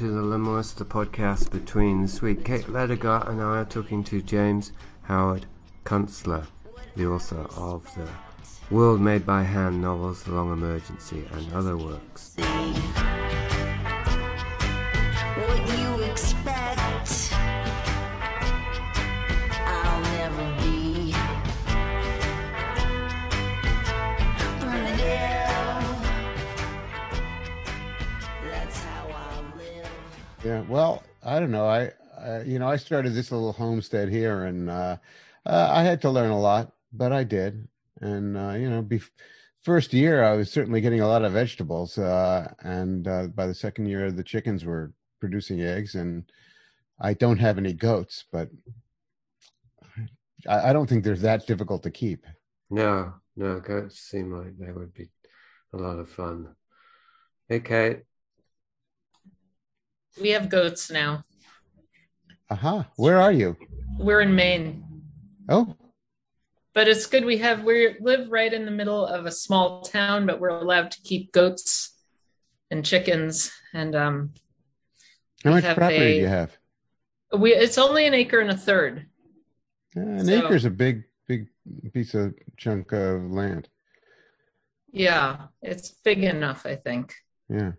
to the Liminalist podcast between this week. Kate Ledogar and I are talking to James Howard Kunstler, the author of the World Made by Hand novels, The Long Emergency, and other works. Well, I don't know. I, I you know, I started this little homestead here, and uh, uh, I had to learn a lot, but I did. And uh, you know, be, first year I was certainly getting a lot of vegetables, uh, and uh, by the second year, the chickens were producing eggs, and I don't have any goats, but I, I don't think they're that difficult to keep. No, no, goats seem like they would be a lot of fun. Kate. We have goats now. Aha, where are you? We're in Maine, Oh, but it's good. We have we live right in the middle of a small town, but we're allowed to keep goats and chickens. And um, how much property do you have? we it's only an acre and a third. Uh, an so- acre's a big, big piece of chunk of land. Yeah, it's big enough, I think. Yeah,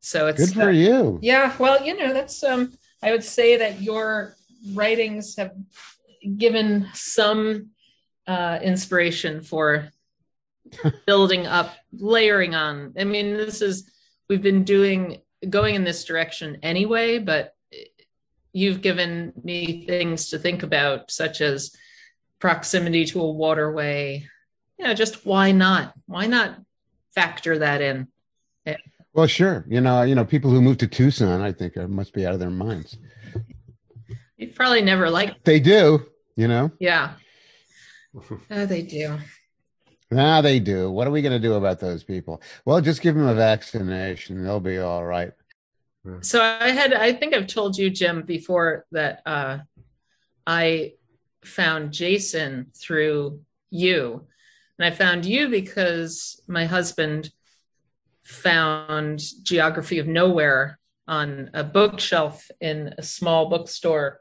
So it's good for you. Yeah, well, you know, that's um I would say that your writings have given some uh inspiration for building up, layering on. I mean, this is we've been doing going in this direction anyway, but you've given me things to think about such as proximity to a waterway. You know, just why not? Why not factor that in? Well, sure. You know, you know, people who move to Tucson, I think, must be out of their minds. You've probably never liked They do. You know, Yeah. Oh, they do. ah, they do. What are we going to do about those people? Well, just give them a vaccination; they'll be all right. So I had, I think I've told you, Jim, before that uh, I found Jason through you. And I found you because my husband found Geography of Nowhere on a bookshelf in a small bookstore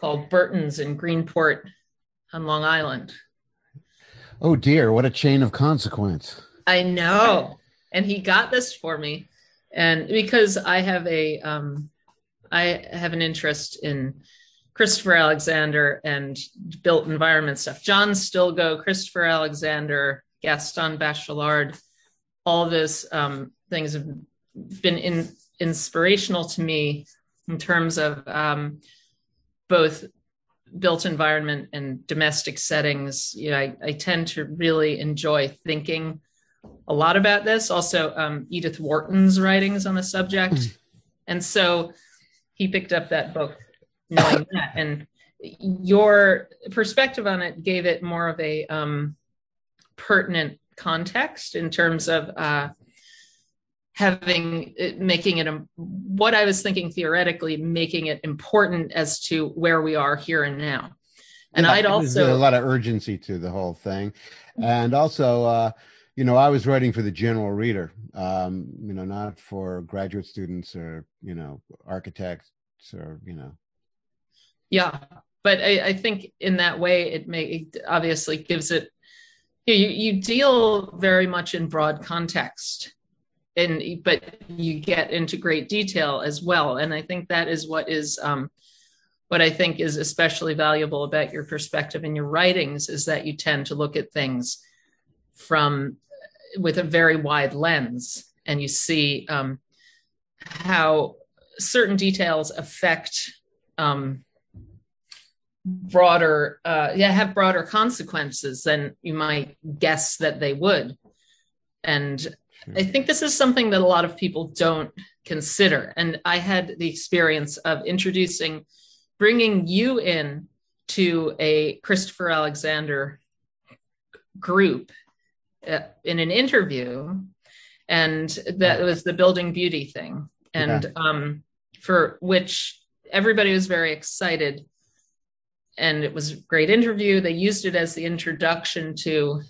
called Burton's in Greenport on Long Island. Oh dear, what a chain of consequence! I know. And he got this for me. And because I have a um I have an interest in Christopher Alexander and built environment stuff. John Stilgoe, Christopher Alexander, Gaston Bachelard, all those um, things have been in, inspirational to me in terms of um, both built environment and domestic settings. You know, I, I tend to really enjoy thinking a lot about this. Also, um, Edith Wharton's writings on the subject, and so he picked up that book knowing that. And your perspective on it gave it more of a um, pertinent context in terms of uh, having it, making it what I was thinking theoretically, making it important as to where we are here and now. And Yeah, I'd also a lot of urgency to the whole thing, and also, uh, you know, I was writing for the general reader. Um, you know, not for graduate students or you know architects or you know. Yeah, but I, I think in that way it may it obviously gives it. You, you deal very much in broad context, and but you get into great detail as well, and I think that is what is um, what I think is especially valuable about your perspective in your writings is that you tend to look at things from with a very wide lens, and you see um, how certain details affect um, broader uh yeah have broader consequences than you might guess that they would. And i think this is something that a lot of people don't consider. And i had the experience of introducing bringing you in to a christopher alexander group uh, in an interview and that was the building beauty thing. And um for which everybody was very excited and it was a great interview. They used it as the introduction to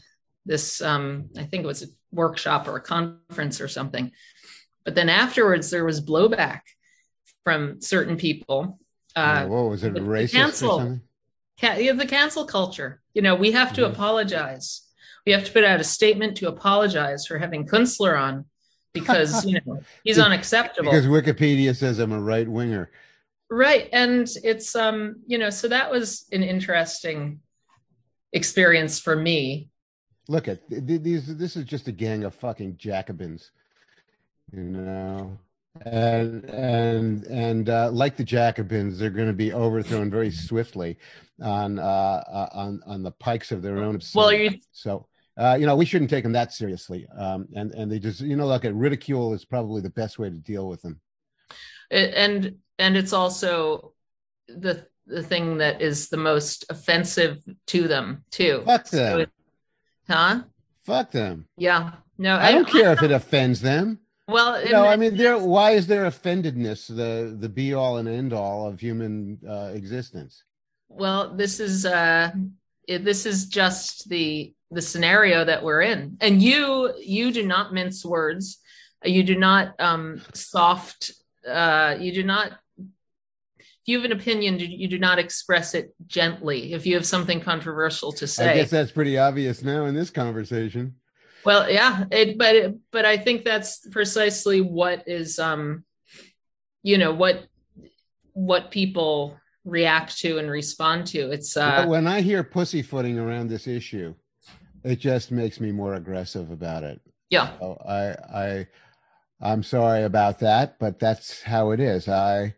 this, um, I think it was a workshop or a conference or something. but then afterwards there was blowback from certain people. Uh, what was it, racist cancel. ca- yeah, the cancel culture. You know, we have to Mhm. apologize. We have to put out a statement to apologize for having Kunstler on because you know he's unacceptable. Because Wikipedia says I'm a right winger. Right and it's um you know so that was an interesting experience for me Look at th- th- these. This is just a gang of fucking Jacobins, you know. And and and uh, like the Jacobins, they're going to be overthrown very swiftly on uh, uh, on on the pikes of their own. well you So uh, you know we shouldn't take them that seriously. Um, and and they just you know look at ridicule is probably the best way to deal with them. and and it's also the the thing that is the most offensive to them too Fuck So them. it- huh Fuck them. yeah no I don't care if it offends them. well You know, I mean, there. Why is there offendedness the the be all and end all of human uh, existence? well this is uh it, this is just the the scenario that we're in and you you do not mince words you do not um soft uh you do not if you have an opinion you, do not express it gently if you have something controversial to say, I guess that's pretty obvious now in this conversation. well yeah it but it, but i think that's precisely what is um you know what what people react to and respond to it's uh when I hear pussyfooting around this issue, it just makes me more aggressive about it. yeah So I I I'm sorry about that, but that's how it is. I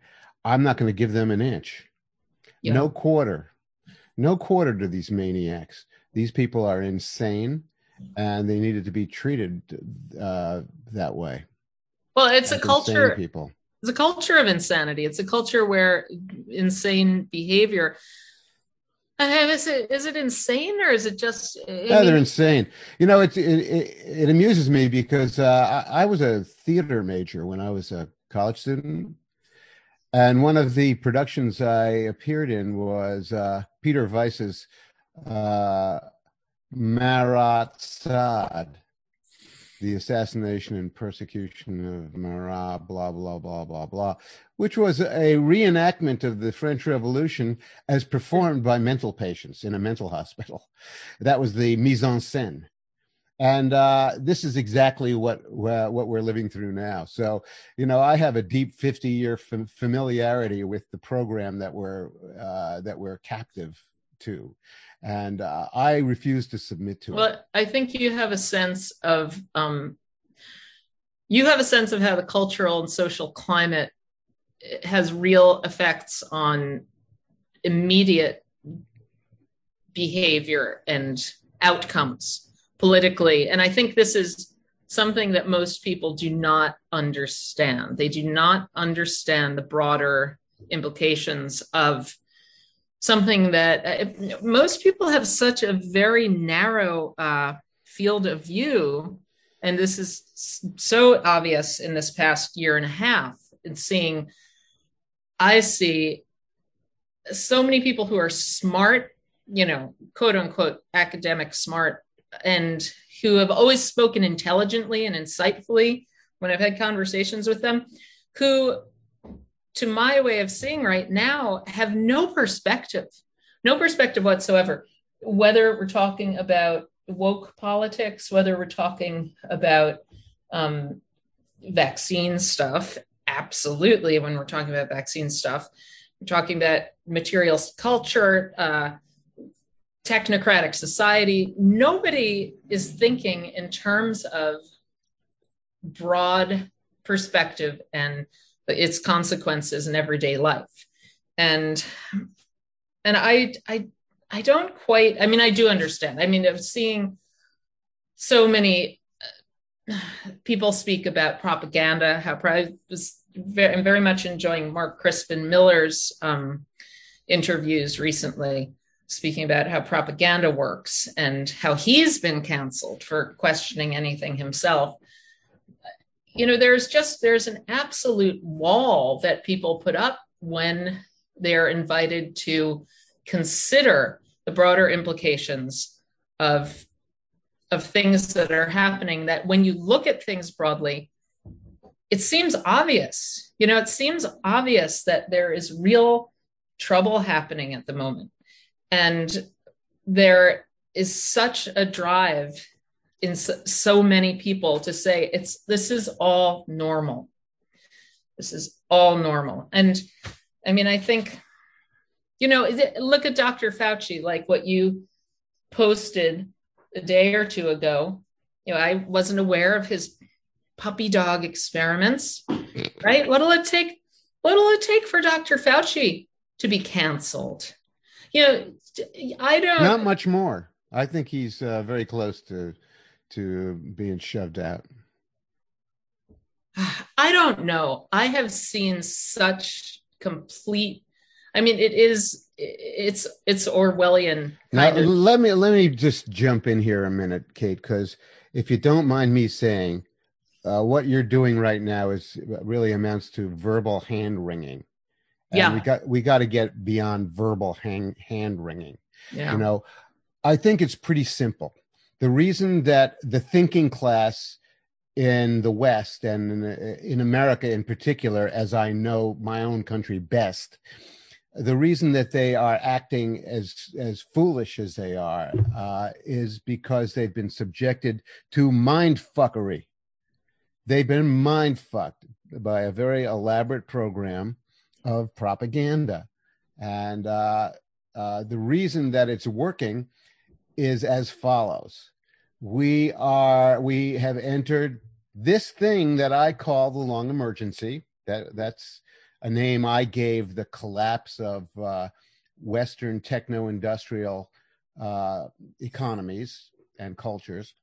I'm not going to give them an inch. Yeah. No quarter. No quarter to these maniacs. These people are insane and they needed to be treated uh, that way. well it's a culture people. it's a culture of insanity it's a culture where insane behavior I is it is it insane or is it just I Yeah, they're insane. You know, it's, it, it, it amuses me because uh, I, I was a theater major when I was a college student. And one of the productions I appeared in was uh, Peter Weiss's uh, Marat/Sade, the assassination and persecution of Marat, blah, blah, blah, blah, blah, which was a reenactment of the French Revolution as performed by mental patients in a mental hospital. That was the mise en scène. And uh, this is exactly what wha- what we're living through now. So, you know, I have a deep 50 year fam- familiarity with the program that we're uh, that we're captive to, and uh, I refuse to submit to it. well i think you have a sense of um you have a sense of how the cultural and social climate has real effects on immediate behavior and outcomes politically and i think this is something that most people do not understand. They do not understand the broader implications of something that uh, most people have such a very narrow uh, field of view and this is so obvious in this past year and a half in seeing i see so many people who are smart you know quote unquote academic smart and who have always spoken intelligently and insightfully when i've had conversations with them who to my way of seeing right now have no perspective no perspective whatsoever. Whether we're talking about woke politics whether we're talking about um, vaccine stuff absolutely when we're talking about vaccine stuff we're talking about materials culture uh, technocratic society. Nobody is thinking in terms of broad perspective and its consequences in everyday life. And and i i i don't quite i mean i do understand. I mean of seeing so many uh, people speak about propaganda how i was very, I'm very much enjoying mark crispin miller's um, interviews recently speaking about how propaganda works and how he's been canceled for questioning anything himself you know there's just there's an absolute wall that people put up when they're invited to consider the broader implications of of things that are happening that when you look at things broadly it seems obvious. You know, it seems obvious that there is real trouble happening at the moment. And there is such a drive in so, many people to say it's this is all normal. This is all normal. And I mean, I think, you know, look at Dr. Fauci, like what you posted a day or two ago. You know, I wasn't aware of his puppy dog experiments, mm. right? What'll it take? What'll it take for Dr. Fauci to be canceled? You know, I don't. Not much more. I think he's uh, very close to to being shoved out. I don't know. I have seen such complete. I mean, it is. It's it's Orwellian. Now, of. let me let me just jump in here a minute, Kate, because if you don't mind me saying, uh, what you're doing right now is really amounts to verbal hand wringing. And yeah, we got we got to get beyond verbal hand hand wringing. Yeah, you know, I think it's pretty simple. The reason that the thinking class in the West and in, in America in particular, as I know my own country best, the reason that they are acting as as foolish as they are uh, is because they've been subjected to mind fuckery they've been mind fucked by a very elaborate program of propaganda. And uh, uh, the reason that it's working is as follows. We are we have entered this thing that i call the long emergency. That that's a name i gave the collapse of uh, western techno-industrial uh, economies and cultures.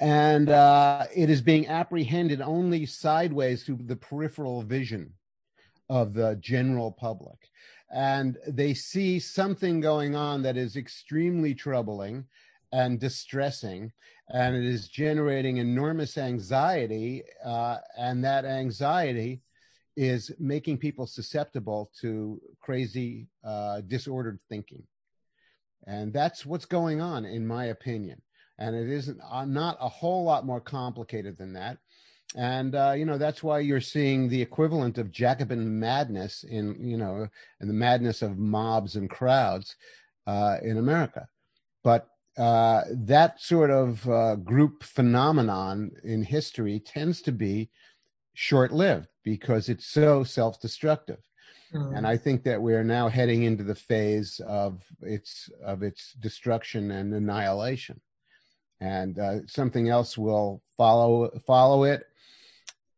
And uh, it is being apprehended only sideways through the peripheral vision of the general public. And they see something going on that is extremely troubling and distressing, and it is generating enormous anxiety. Uh, and that anxiety is making people susceptible to crazy, uh, disordered thinking. And that's what's going on, in my opinion and it isn't uh, not a whole lot more complicated than that and uh, you know that's why you're seeing the equivalent of jacobin madness in you know in the madness of mobs and crowds uh, in america. But uh, that sort of uh, group phenomenon in history tends to be short-lived because it's so self-destructive. Mm. and i think that we're now heading into the phase of its of its destruction and annihilation. And uh, something else will follow follow it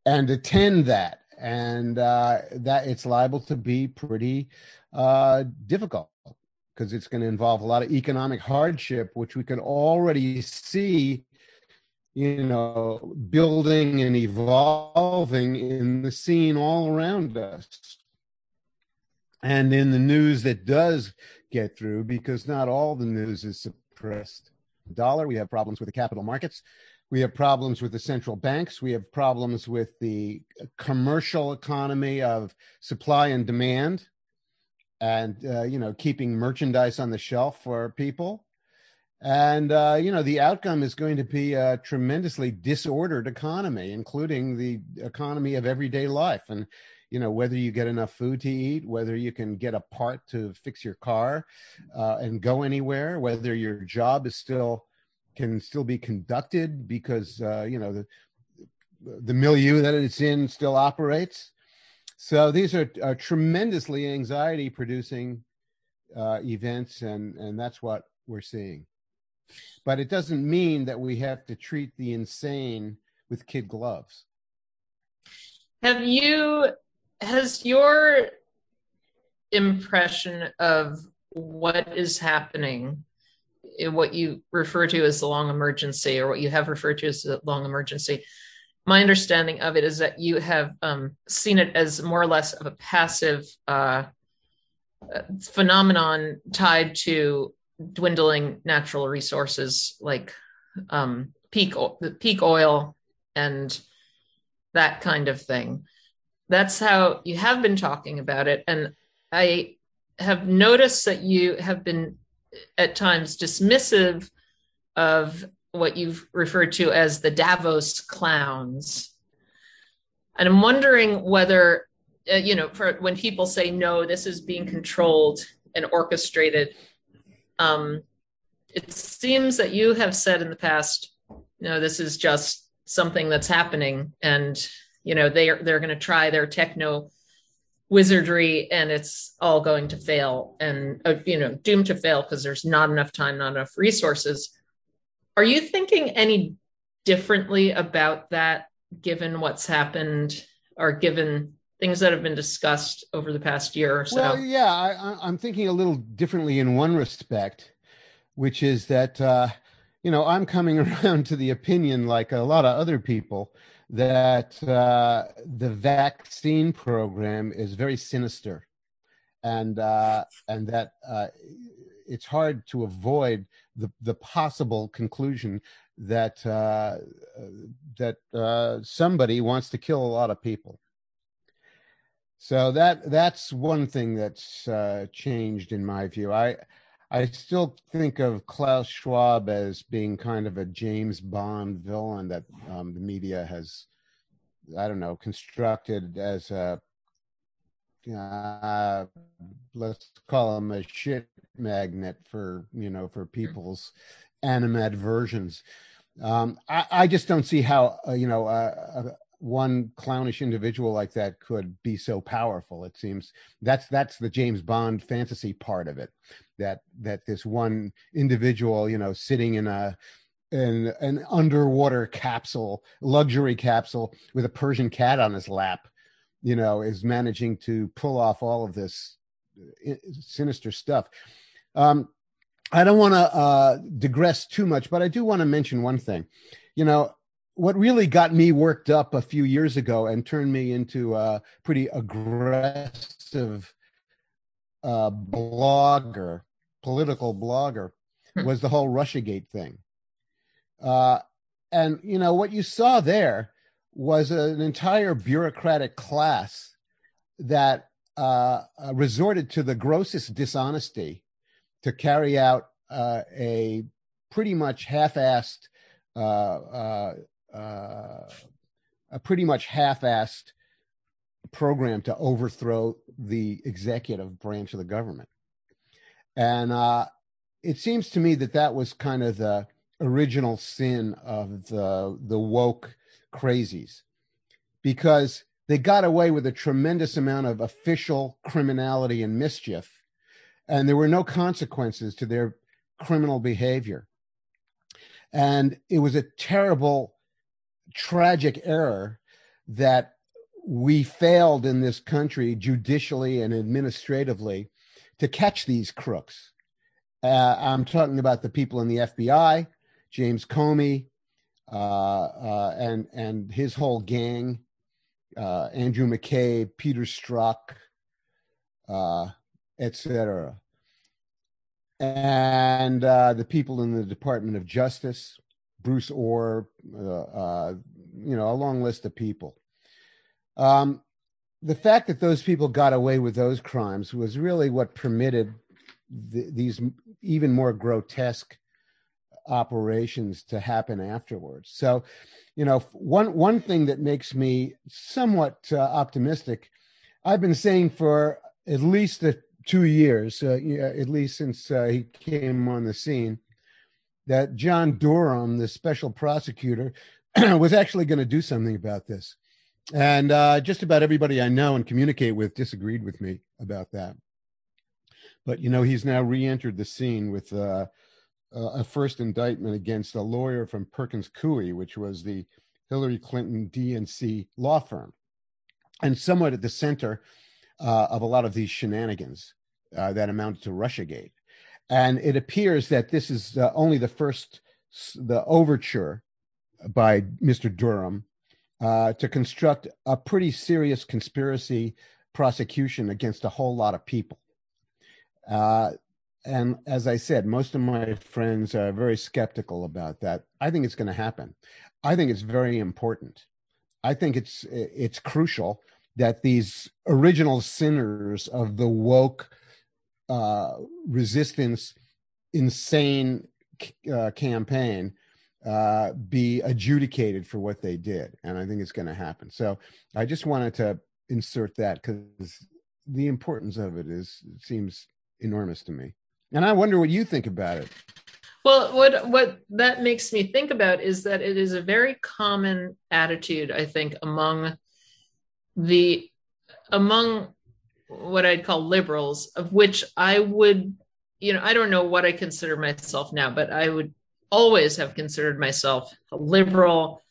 and attend that and uh, that it's liable to be pretty uh, difficult because it's going to involve a lot of economic hardship which we can already see you know building and evolving in the scene all around us and in the news that does get through because not all the news is suppressed dollar. We have problems with the capital markets. We have problems with the central banks. We have problems with the commercial economy of supply and demand and, uh, you know, keeping merchandise on the shelf for people. And, uh, you know, the outcome is going to be a tremendously disordered economy, including the economy of everyday life. And, you know whether you get enough food to eat whether you can get a part to fix your car uh, and go anywhere whether your job is still can still be conducted because uh, you know the the milieu that it's in still operates. So these are, are tremendously anxiety producing uh, events and and that's what we're seeing. But it doesn't mean that we have to treat the insane with kid gloves. Have you has your impression of what is happening what you refer to as the long emergency or what you have referred to as the long emergency my understanding of it is that you have um, seen it as more or less of a passive uh, phenomenon tied to dwindling natural resources like um, peak peak oil and that kind of thing that's how you have been talking about it. And I have noticed that you have been at times dismissive of what you've referred to as the Davos clowns. and I'm wondering whether, uh, you know, for when people say no, this is being controlled and orchestrated. Um, it seems that you have said in the past, no, this is just something that's happening, and you know they are they're going to try their techno wizardry, and it's all going to fail, and uh, you know doomed to fail because there's not enough time, not enough resources. Are you thinking any differently about that, given what's happened, or given things that have been discussed over the past year or so? Well, yeah, I, I'm thinking a little differently in one respect, which is that uh, you know I'm coming around to the opinion, like a lot of other people, that uh, the vaccine program is very sinister, and uh, and that uh, it's hard to avoid the the possible conclusion that uh, that uh, somebody wants to kill a lot of people. So that that's one thing that's uh, changed in my view. I I still think of Klaus Schwab as being kind of a James Bond villain that um, the media has, I don't know, constructed as a uh, let's call him a shit magnet for you know for people's animadversions. Um, I, I just don't see how uh, you know uh, uh, one clownish individual like that could be so powerful. It seems that's that's the James Bond fantasy part of it. That that this one individual, you know, sitting in a in an underwater capsule, luxury capsule, with a Persian cat on his lap, you know, is managing to pull off all of this uh, sinister stuff. Um, I don't want to uh, digress too much, but I do want to mention one thing. You know, what really got me worked up a few years ago and turned me into a pretty aggressive uh, blogger, political blogger, Hmm. was the whole Russiagate thing. Uh, and you know what you saw there was an entire bureaucratic class that uh, uh, resorted to the grossest dishonesty to carry out uh, a pretty much half-assed, uh, uh, uh, a pretty much half-assed program to overthrow the executive branch of the government. And uh, it seems to me that that was kind of the original sin of the the woke crazies, because they got away with a tremendous amount of official criminality and mischief, and there were no consequences to their criminal behavior. And it was a terrible, tragic error that we failed in this country judicially and administratively to catch these crooks. Uh, I'm talking about the people in the FBI, James Comey, uh, uh, and and his whole gang, uh, Andrew McCabe, Peter Strzok, uh, etc., and uh, the people in the Department of Justice, Bruce Ohr, uh, uh, you know, a long list of people. Um, the fact that those people got away with those crimes was really what permitted th- these even more grotesque operations to happen afterwards. So, you know, one one thing that makes me somewhat uh, optimistic, I've been saying for at least uh, two years, uh, at least since uh, he came on the scene, that John Durham, the special prosecutor, was actually going to do something about this. And uh, just about everybody I know and communicate with disagreed with me about that. But you know, he's now re-entered the scene with uh, a first indictment against a lawyer from Perkins Coie, which was the Hillary Clinton DNC law firm, and somewhat at the center uh, of a lot of these shenanigans uh, that amounted to RussiaGate. And it appears that this is uh, only the first, the overture by Mr. Durham uh, to construct a pretty serious conspiracy prosecution against a whole lot of people. Uh, and as I said, most of my friends are very skeptical about that. I think it's going to happen. I think it's very important. I think it's it's crucial that these original sinners of the woke uh, resistance insane uh, campaign uh, be adjudicated for what they did. And I think it's going to happen. So I just wanted to insert that because the importance of it is seems enormous to me. And I wonder what you think about it. Well, what what that makes me think about is that it is a very common attitude, I think, among the among what I'd call liberals, of which I would, you know, I don't know what I consider myself now, but I would always have considered myself a liberal,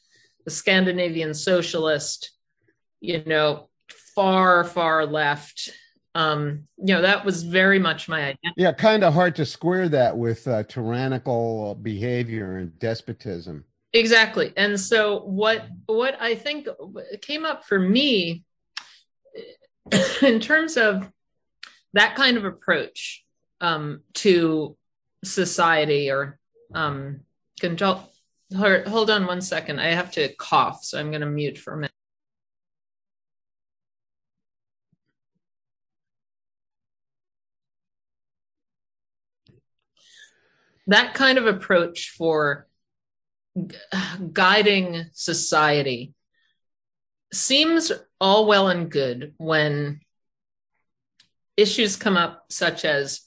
a Scandinavian socialist, you know, far, far left. Um, you know, that was very much my identity. Yeah, kind of hard to square that with uh, tyrannical behavior and despotism. Exactly. And so what what I think came up for me in terms of that kind of approach um, to society or um. Hold on one second. I have to cough, so I'm going to mute for a minute. That kind of approach for guiding society seems all well and good when issues come up such as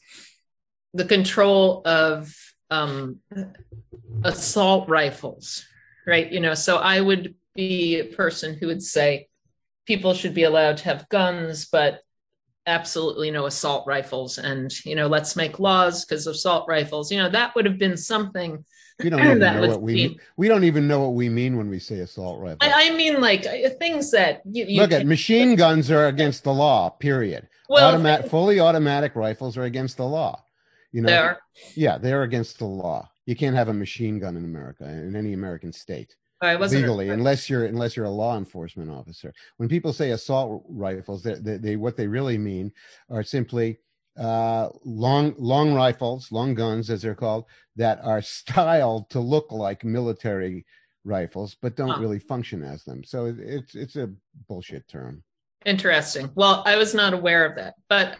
the control of um, assault rifles, right? You know, so I would be a person who would say people should be allowed to have guns, but absolutely no assault rifles. And, you know, let's make laws because of assault rifles. You know, that would have been something We don't even That know what we be- we don't even know what we mean when we say assault rifle. I, I mean, like uh, things that you, you Look at machine guns are against the law. Period. well, Automatic, fully automatic rifles are against the law. You know, there. yeah, they're against the law. You can't have a machine gun in America in any American state I wasn't legally, unless you're unless you're a law enforcement officer. When people say assault rifles, they, they, they what they really mean are simply uh, long long rifles, long guns as they're called, that are styled to look like military rifles, but don't Huh. really function as them. So it, it's it's a bullshit term. Interesting. Well, I was not aware of that, but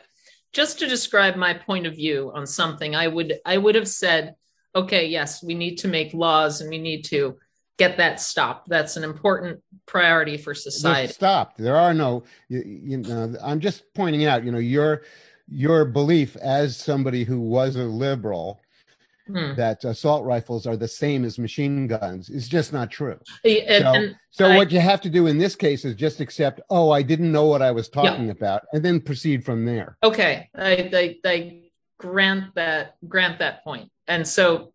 just to describe my point of view on something, I would I would have said, okay, yes, we need to make laws and we need to get that stopped. That's an important priority for society. stopped. There are no. You, you know, I'm just pointing out. You know, your your belief as somebody who was a liberal Hmm. that assault rifles are the same as machine guns is just not true. And- So- So I- what you have to do in this case is just accept. Oh, I didn't know what I was talking about, and then proceed from there. okay, I, I, I grant that grant that point. And so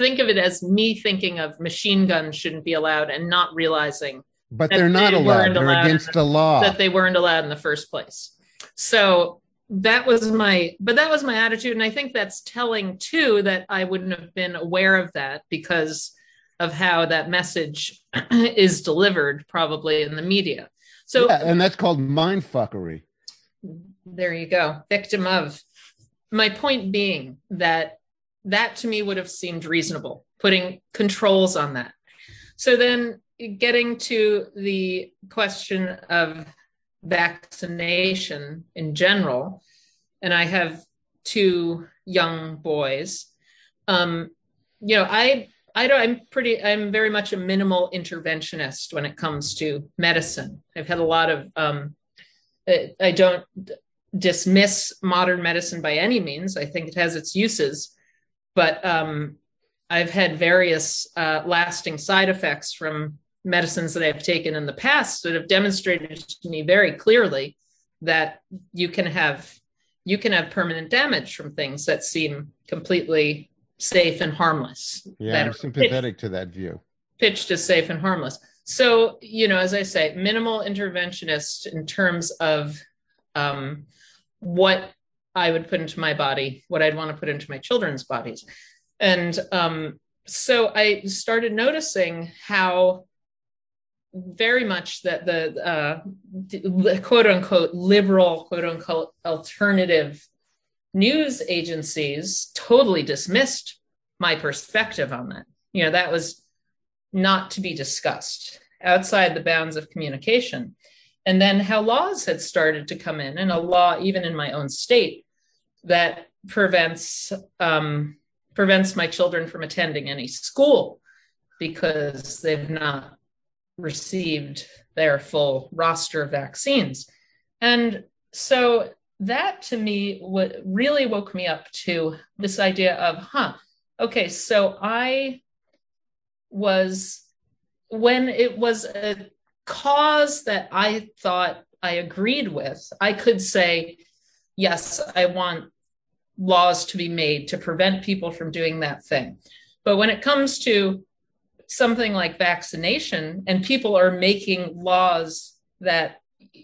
think of it as me thinking of machine guns shouldn't be allowed and not realizing But That they're not they allowed. weren't They're allowed. against the law. that they weren't allowed in the first place. So that was my but that was my attitude and I think that's telling too that I wouldn't have been aware of that because of how that message is delivered probably in the media. So yeah, and that's called mind fuckery. there you go victim of my point being that that to me would have seemed reasonable putting controls on that so then getting to the question of vaccination in general and i have two young boys um you know i i don't i'm pretty i'm very much a minimal interventionist when it comes to medicine i've had a lot of um I- I don't dismiss modern medicine by any means. I think it has its uses, but um, I've had various uh, lasting side effects from medicines that I've taken in the past that have demonstrated to me very clearly that you can have you can have permanent damage from things that seem completely safe and harmless. Yeah, I'm sympathetic to that view. pitched as safe and harmless. So, you know, as I say, minimal interventionist in terms of um, what I would put into my body, what I'd want to put into my children's bodies. And um, so I started noticing how very much that the uh, the quote unquote liberal, quote unquote alternative news agencies totally dismissed my perspective on that. You know, that was not to be discussed outside the bounds of communication. And then how laws had started to come in, and a law even in my own state that prevents um, prevents my children from attending any school because they've not received their full roster of vaccines. And so that to me what really woke me up to this idea of, huh, okay, so I was when it was a cause that I thought I agreed with, I could say, yes, I want laws to be made to prevent people from doing that thing. But when it comes to something like vaccination and people are making laws that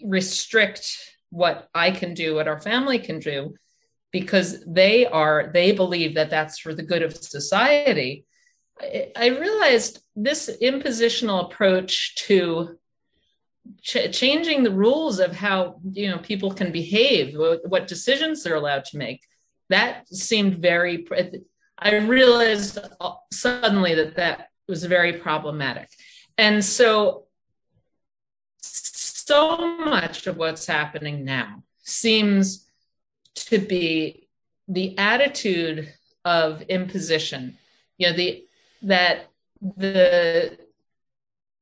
restrict what I can do, what our family can do, because they are, they believe that that's for the good of society. I realized this impositional approach to ch- changing the rules of how you know people can behave, what, what decisions they're allowed to make, that seemed very. I realized uh, suddenly that that was very problematic, and so so much of what's happening now seems to be the attitude of imposition you know the that the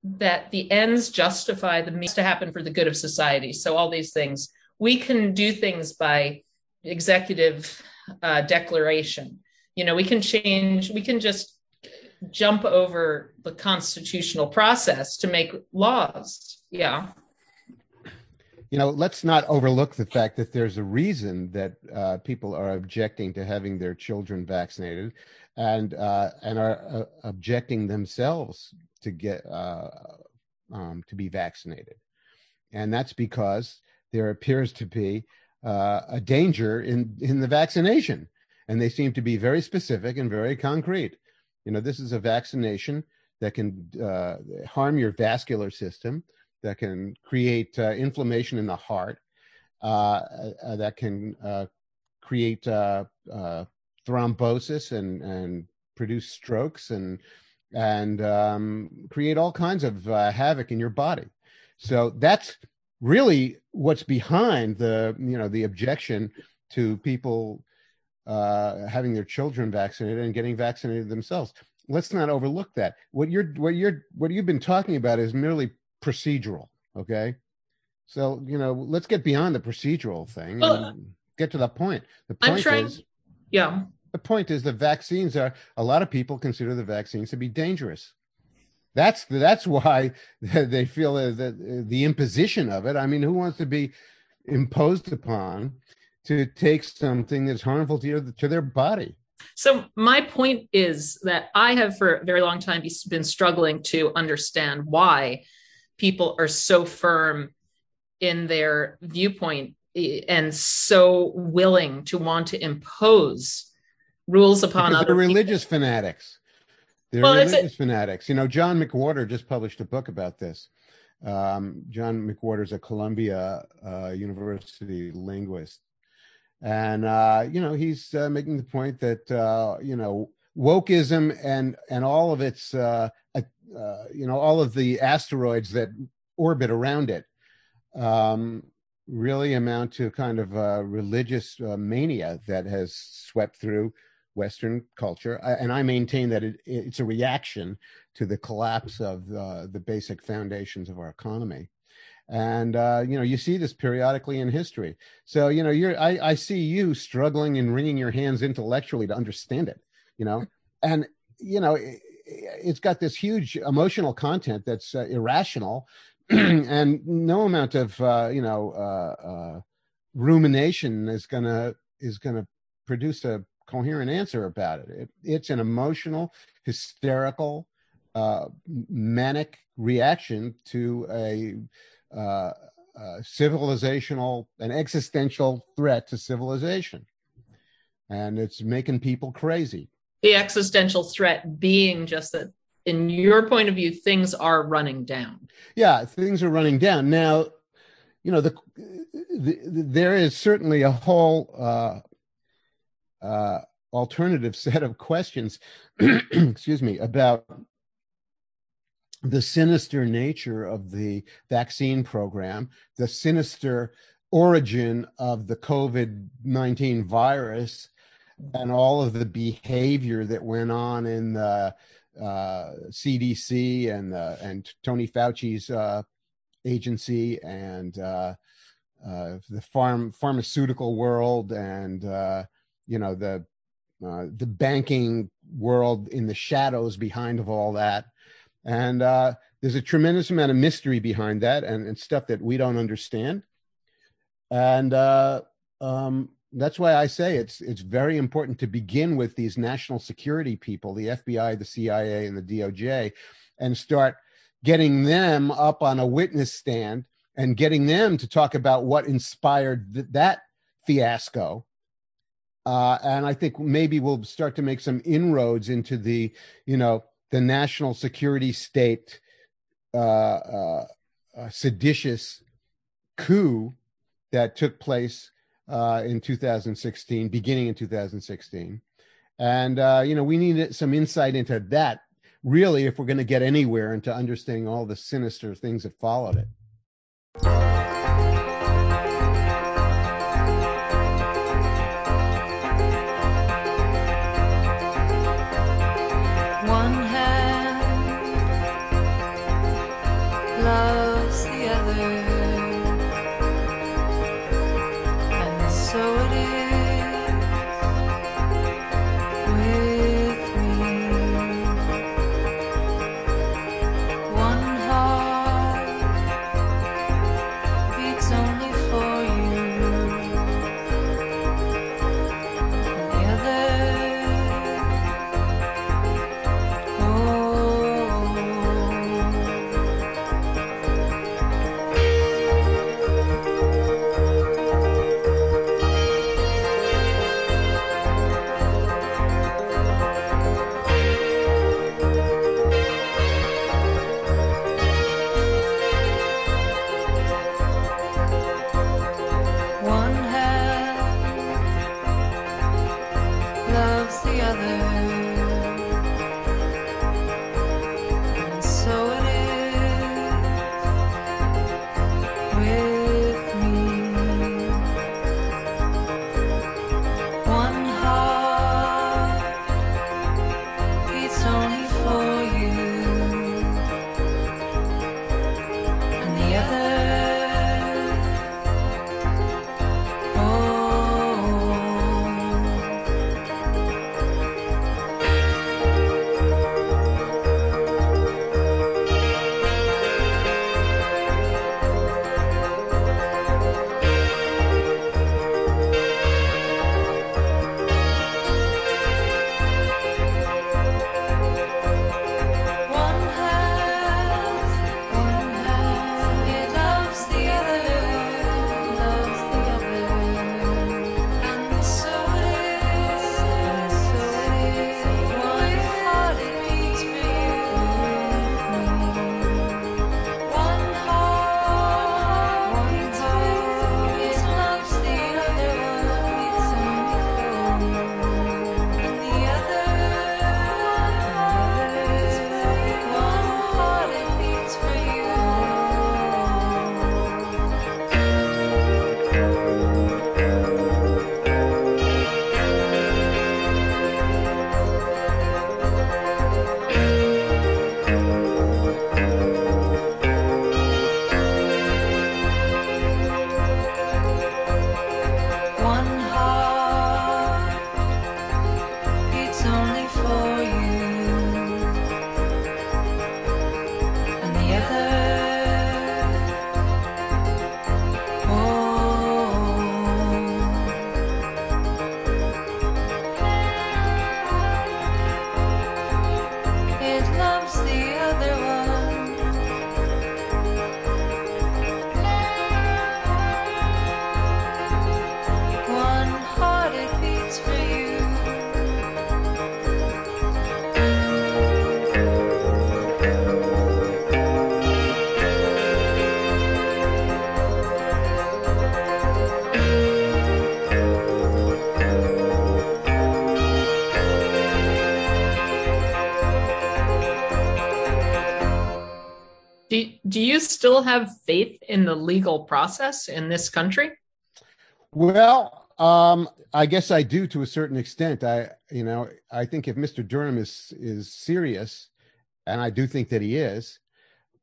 that the ends justify the means to happen for the good of society. So all these things. We can do things by executive uh, declaration. You know we can change we can just jump over the constitutional process to make laws. Yeah. You know let's not overlook the fact that there's a reason that uh, people are objecting to having their children vaccinated and uh, and are uh, objecting themselves to get uh, um, to be vaccinated, and that's because there appears to be uh, a danger in in the vaccination, and they seem to be very specific and very concrete. You know, this is a vaccination that can uh, harm your vascular system, that can create uh, inflammation in the heart, that can create thrombosis and and produce strokes and and um, create all kinds of uh, havoc in your body. So that's really what's behind the you know the objection to people uh, having their children vaccinated and getting vaccinated themselves. Let's not overlook that. What you're what you're what you've been talking about is merely procedural. Okay, so you know let's get beyond the procedural thing well, and get to the point. The point I'm trying, is, yeah, the point is the vaccines are a lot of people consider the vaccines to be dangerous. That's that's why they feel that the imposition of it. I mean who wants to be imposed upon to take something that's harmful to, your, to their body? So my point is that i have for a very long time been struggling to understand why people are so firm in their viewpoint eh, and so willing to want to impose rules upon because other they're religious people. fanatics. They're well, religious fanatics. You know, John McWhorter just published a book about this. Um, John McWhorter is a Columbia uh, University linguist, and uh, you know he's uh, making the point that uh, you know wokeism and and all of its uh, uh, you know all of the asteroids that orbit around it um, really amount to kind of religious mania that has swept through Western culture, and I maintain that it, it's a reaction to the collapse of uh, the basic foundations of our economy. And uh, you know, you see this periodically in history. So you know, you're I, I see you struggling and wringing your hands intellectually to understand it. You know, and you know, it, has got this huge emotional content that's uh, irrational, and no amount of uh, you know uh, uh, rumination is gonna is gonna produce a coherent answer about it. it it's an emotional, hysterical, uh, manic reaction to a, uh, a civilizational, an existential threat to civilization. And it's making people crazy. The existential threat being just that, in your point of view, things are running down. Yeah, things are running down. Now, you know, the, the, the there is certainly a whole uh, uh, alternative set of questions, excuse me, about the sinister nature of the vaccine program, the sinister origin of the COVID 19 virus, and all of the behavior that went on in the uh, CDC and uh, and Tony Fauci's uh, agency and uh, uh, the farm pharmaceutical world and you know the uh, the banking world in the shadows behind of all that, and uh, there's a tremendous amount of mystery behind that and, and stuff that we don't understand, and uh, um, that's why I say it's it's very important to begin with these national security people, the FBI, the CIA, and the DOJ, and start getting them up on a witness stand and getting them to talk about what inspired th- that fiasco. Uh, and I think maybe we'll start to make some inroads into the, you know, the national security state uh, uh, uh seditious coup that took place uh, in 2016, beginning in 2016. And, uh, you know, we need some insight into that, really, if we're going to get anywhere into understanding all the sinister things that followed it. Have faith in the legal process in this country? Well, um, I guess I do to a certain extent. I, you know, I think if Mr. Durham is is serious, and I do think that he is,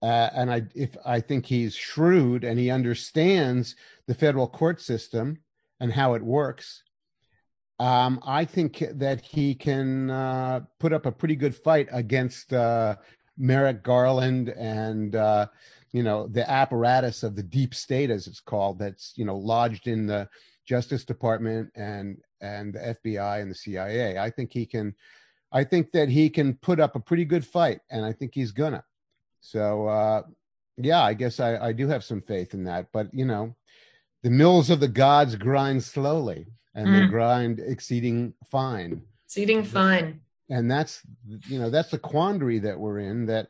uh, and I if I think he's shrewd and he understands the federal court system and how it works, um, I think that he can uh, put up a pretty good fight against uh, Merrick Garland and uh, you know the apparatus of the deep state, as it's called, that's you know lodged in the Justice Department and and the FBI and the CIA. I think he can. I think that he can put up a pretty good fight, and I think he's gonna. So uh, yeah, I guess I, I do have some faith in that. But you know, the mills of the gods grind slowly, and they Mm. grind exceeding fine eating fine. and that's you know that's the quandary that we're in that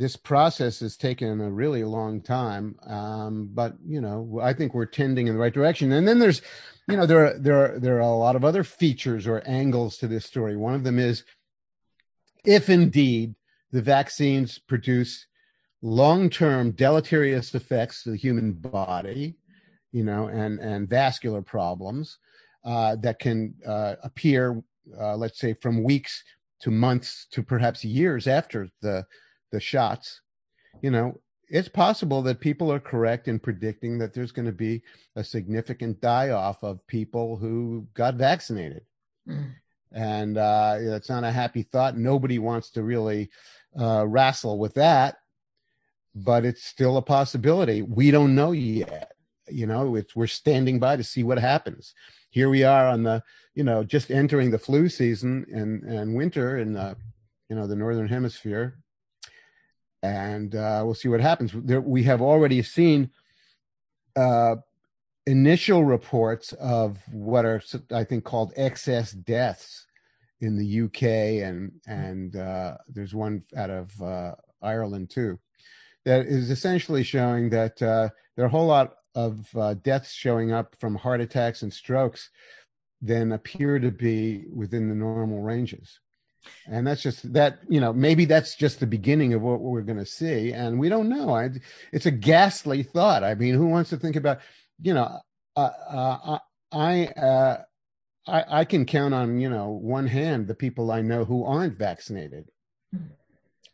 this process has taken a really long time um, but you know i think we're tending in the right direction. And then there's you know there are there are there are a lot of other features or angles to this story. One of them is if indeed the vaccines produce long-term deleterious effects to the human body you know and and vascular problems uh, that can uh, appear uh, let's say from weeks to months to perhaps years after the the shots. You know it's possible that people are correct in predicting that there's going to be a significant die off of people who got vaccinated. Mm. and uh it's not a happy thought. Nobody wants to really uh wrestle with that but it's still a possibility. We don't know yet. You know it's we're standing by to see what happens. Here we are on the you know just entering the flu season and and winter in the you know the northern hemisphere and uh we'll see what happens. There we have already seen uh initial reports of what are i think called excess deaths in the uk and and uh there's one out of uh ireland too that is essentially showing that uh there are a whole lot of uh, deaths showing up from heart attacks and strokes than appear to be within the normal ranges and that's just that you know maybe that's just the beginning of what we're going to see and we don't know. I, it's a ghastly thought. I mean who wants to think about you know uh, uh, i uh, I, I can count on you know one hand the people i know who aren't vaccinated.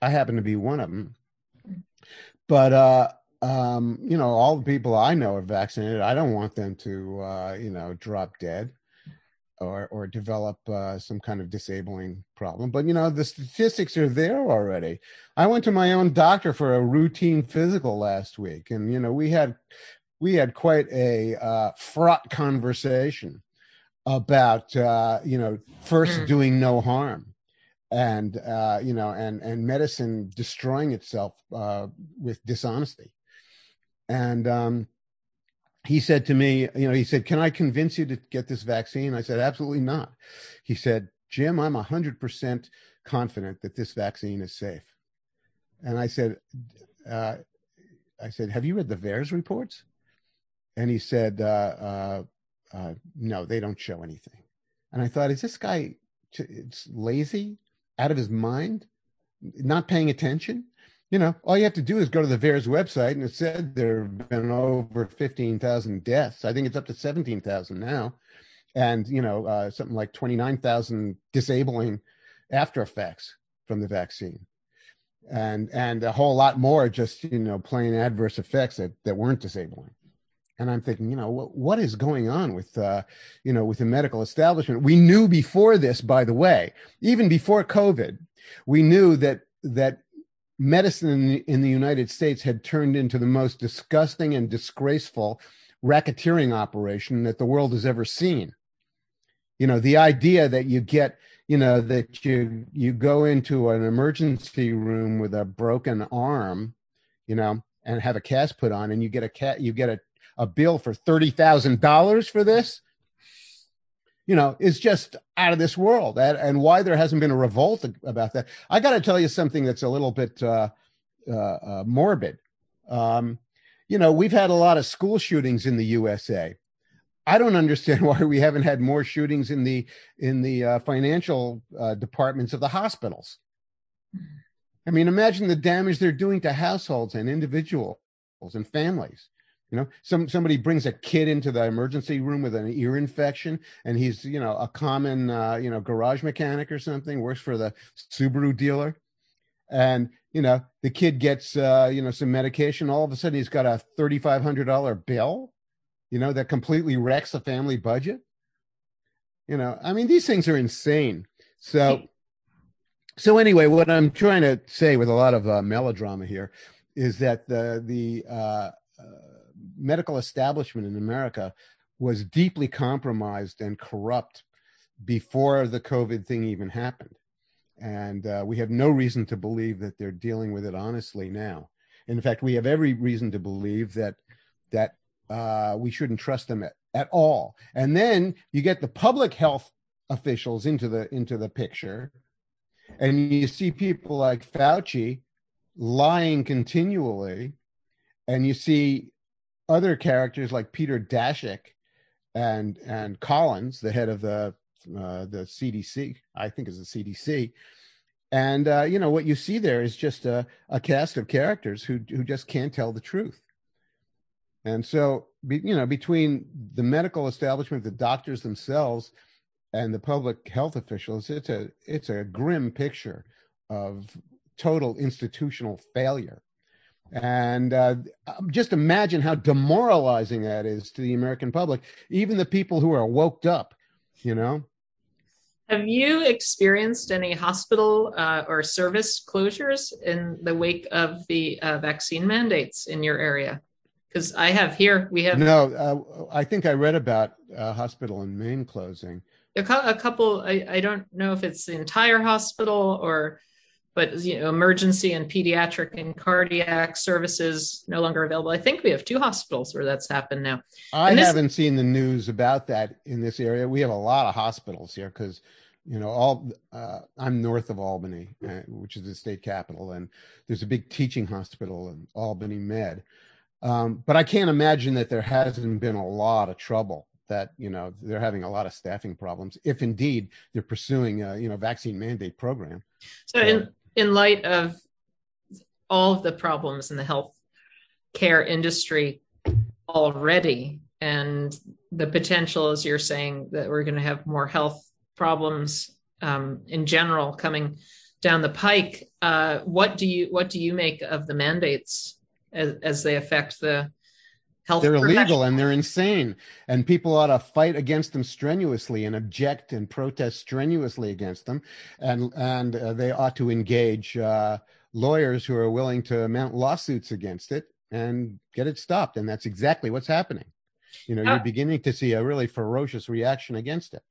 I happen to be one of them but uh um you know all the people i know are vaccinated. I don't want them to uh you know drop dead or or develop uh, some kind of disabling problem. But you know the statistics are there already. I went to my own doctor for a routine physical last week, and you know we had we had quite a uh, fraught conversation about uh, you know first Mm. doing no harm and uh, you know and and medicine destroying itself uh, with dishonesty and um, he said to me, you know, he said, Can I convince you to get this vaccine? I said, Absolutely not. He said, Jim, I'm 100% confident that this vaccine is safe. And I said, uh, I said, Have you read the VAERS reports? And he said, uh, uh, uh, No, they don't show anything. And I thought, Is this guy it's lazy, out of his mind, not paying attention? You know, all you have to do is go to the VAERS website, and it said there have been over 15,000 deaths. I think it's up to 17,000 now. And, you know, uh, something like 29,000 disabling after effects from the vaccine. And, and a whole lot more just, you know, plain adverse effects that, that weren't disabling. And I'm thinking, you know, what, what is going on with, uh, you know, with the medical establishment? We knew before this, by the way, even before COVID, we knew that, that medicine in the, in the United States had turned into the most disgusting and disgraceful racketeering operation that the world has ever seen. You know, the idea that you get, you know, that you you go into an emergency room with a broken arm, you know, and have a cast put on, and you get a cat, you get a, a bill for thirty thousand dollars for this. You know, is just out of this world. And, and why there hasn't been a revolt about that. I got to tell you something that's a little bit uh, uh, uh, morbid. Um, you know, we've had a lot of school shootings in the USA. I don't understand why we haven't had more shootings in the in the uh, financial uh, departments of the hospitals. I mean, imagine the damage they're doing to households and individuals and families. You know, some somebody brings a kid into the emergency room with an ear infection, and he's you know a common uh, you know garage mechanic or something, works for the Subaru dealer, and you know the kid gets uh, you know some medication. All of a sudden, he's got a thirty five hundred dollar bill, you know, that completely wrecks the family budget. You know, I mean, these things are insane. So, so anyway, what I'm trying to say with a lot of uh, melodrama here is that the the uh, uh, medical establishment in America was deeply compromised and corrupt before the COVID thing even happened, and uh, we have no reason to believe that they're dealing with it honestly now. In fact, we have every reason to believe that that uh, we shouldn't trust them at, at all. And then you get the public health officials into the into the picture, and you see people like Fauci lying continually, and you see other characters like Peter Daszak and and Collins, the head of the uh, the CDC, I think is the CDC. And uh, you know what you see there is just a, a cast of characters who who just can't tell the truth. And so, you know, between the medical establishment, the doctors themselves, and the public health officials, it's a it's a grim picture of total institutional failure. And uh, just imagine how demoralizing that is to the American public, even the people who are woked up, you know. Have you experienced any hospital uh, or service closures in the wake of the uh, vaccine mandates in your area? Because I have here, we have No, uh, I think I read about a hospital in Maine closing. a, a couple. I, I don't know if it's the entire hospital or, but you know, emergency and pediatric and cardiac services no longer available. I think we have two hospitals where that's happened now. I this- haven't seen the news about that in this area. We have a lot of hospitals here because, you know, all uh, I'm north of Albany, uh, which is the state capital, and there's a big teaching hospital in Albany Med. Um, but I can't imagine that there hasn't been a lot of trouble. That you know they're having a lot of staffing problems, if indeed they're pursuing a you know vaccine mandate program. So in in light of all of the problems in the health care industry already and the potential as you're saying that we're going to have more health problems um, in general coming down the pike uh, what do you what do you make of the mandates as, as they affect the health they're illegal and they're insane. And people ought to fight against them strenuously and object and protest strenuously against them. And and uh, they ought to engage uh, lawyers who are willing to mount lawsuits against it and get it stopped. And that's exactly what's happening. You know Uh, you're beginning to see a really ferocious reaction against it.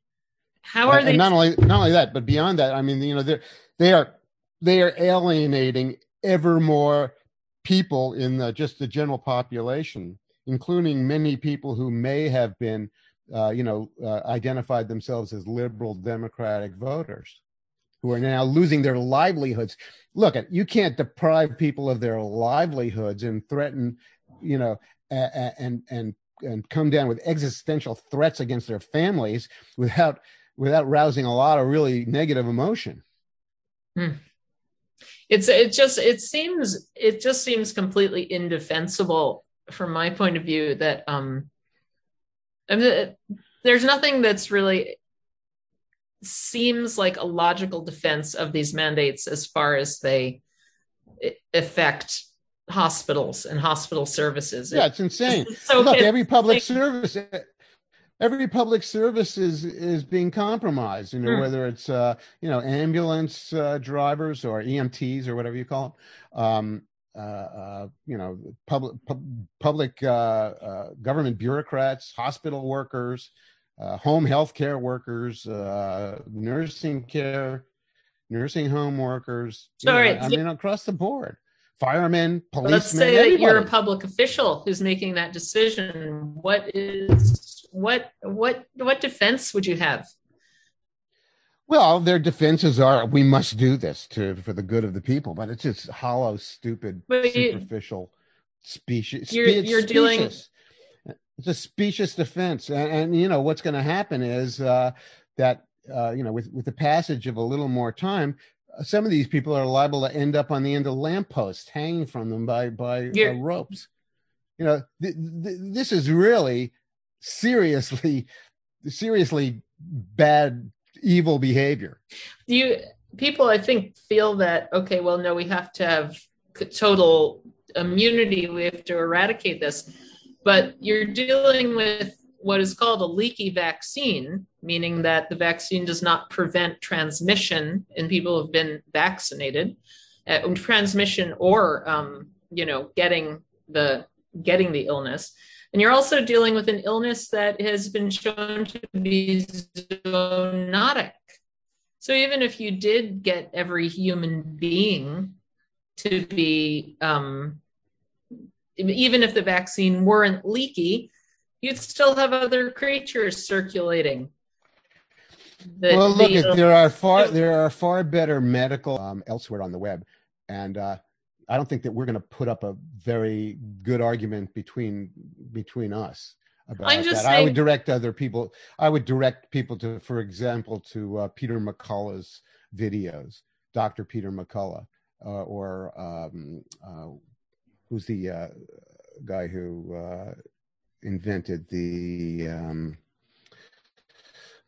How are and, they and not only not only that but beyond that i mean you know they're they are they are alienating ever more people in the, just the general population including many people who may have been uh, you know uh, identified themselves as liberal democratic voters who are now losing their livelihoods look at you can't deprive people of their livelihoods and threaten you know and and and come down with existential threats against their families without without rousing a lot of really negative emotion. it's it just it seems it just seems completely indefensible from my point of view that um I mean, there's nothing that's really seems like a logical defense of these mandates as far as they affect hospitals and hospital services Yeah, it's insane. so Look, every public like- service, every public service is is being compromised. You know, Hmm. whether it's uh, you know ambulance uh, drivers or EMTs or whatever you call them. Um, you know, public pub, public uh, uh, government bureaucrats, hospital workers, uh, home health care workers, uh, nursing care, nursing home workers. you know, Sorry, I mean, across the board, firemen, policemen. let's say that you're a public official who's making that decision what is what what what defense would you have Well, their defenses are we must do this to for the good of the people, but it's just hollow, stupid, But superficial species. You're- you're dealing- It's a specious defense, and, and you know what's going to happen is uh, that uh, you know with with the passage of a little more time, some of these people are liable to end up on the end of lampposts, hanging from them by by uh, ropes. you know, th- th- this is really seriously, seriously bad, evil behavior. You people I think feel that okay, well, no, we have to have total immunity. We have to eradicate this, but you're dealing with what is called a leaky vaccine, meaning that the vaccine does not prevent transmission in people who've been vaccinated, uh, transmission or um, you know getting the getting the illness. And you're also dealing with an illness that has been shown to be zoonotic. So even if you did get every human being to be, um, even if the vaccine weren't leaky, you'd still have other creatures circulating. The- well, look, the- there are far there are far better medical um, elsewhere on the web, and uh, I don't think that we're going to put up a very good argument between between us about I'm just that. I would direct other people. I would direct people to, for example, to uh, Peter McCullough's videos, Dr. Peter McCullough, uh, or um, uh, who's the uh, guy who uh, invented the. Um,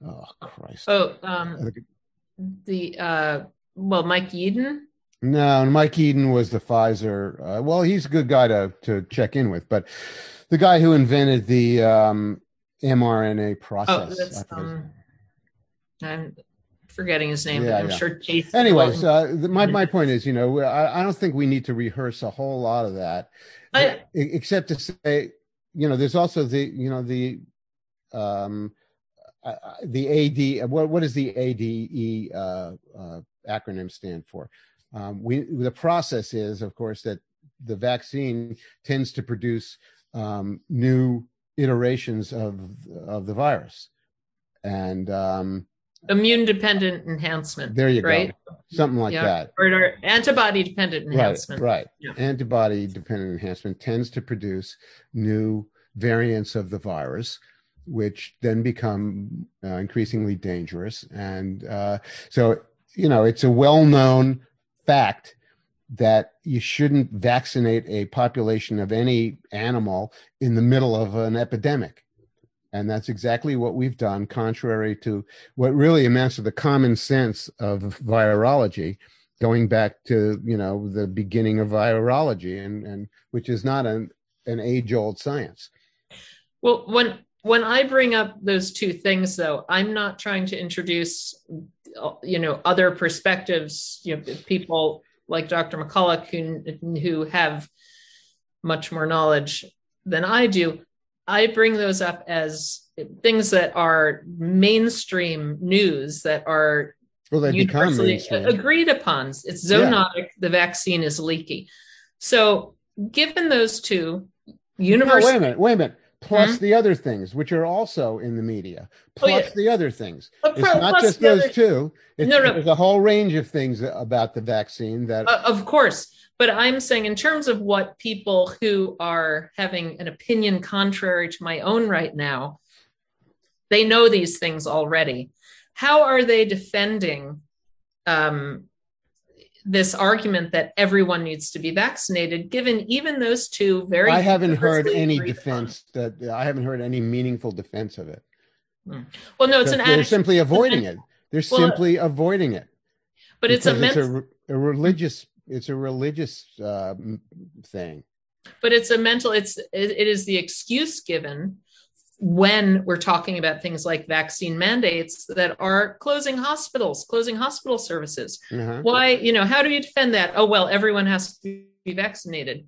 oh Christ! oh, um, the uh, well, Mike Yeadon. No, and Mike Yeadon was the Pfizer. Uh, well, he's a good guy to to check in with, but the guy who invented the um, mRNA Oh, process. that's I um, I'm forgetting his name. Yeah, but I'm yeah. sure Jason. Anyways, uh, my my point is, you know, I, I don't think we need to rehearse a whole lot of that, I- except to say, you know, there's also the, you know, the, um, uh, uh, the AD. What what does the ADE uh, uh, acronym stand for? Um, we the process is, of course, that the vaccine tends to produce um, new iterations of of the virus, and um, immune dependent enhancement. there you right? go, something like Yeah. that. Or, or antibody dependent enhancement. Right, right. Yeah. Antibody dependent enhancement tends to produce new variants of the virus, which then become uh, increasingly dangerous. And uh, so, you know, it's a well known fact that you shouldn't vaccinate a population of any animal in the middle of an epidemic. And that's exactly what we've done, contrary to what really amounts to the common sense of virology going back to you know the beginning of virology and and which is not an an age old science Well, when when I bring up those two things, though, I'm not trying to introduce, you know, other perspectives. You know, people like Dr. McCullough who who have much more knowledge than I do. I bring those up as things that are mainstream news that are well they universally agreed upon. It's zoonotic. The vaccine is leaky. So, given those two, no, wait a minute wait a minute plus the other things which are also in the media Hmm? Oh, plus yeah. the other things Uh, it's not just those other- two it's, No, no. there's a whole range of things about the vaccine that Uh, of course. But I'm saying, in terms of what people who are having an opinion contrary to my own right now, they know these things already. How are they defending um, this argument that everyone needs to be vaccinated, given even those two very i haven't heard any defense that i haven't heard any meaningful defense of it. Well, no, it's an they're simply avoiding it. They're Well, simply avoiding it. but it's a because mental. re- a religious it's a religious uh, thing. But it's a mental it's it, it is the excuse given when we're talking about things like vaccine mandates that are closing hospitals closing hospital services Uh-huh. why you know how do you defend that oh well everyone has to be vaccinated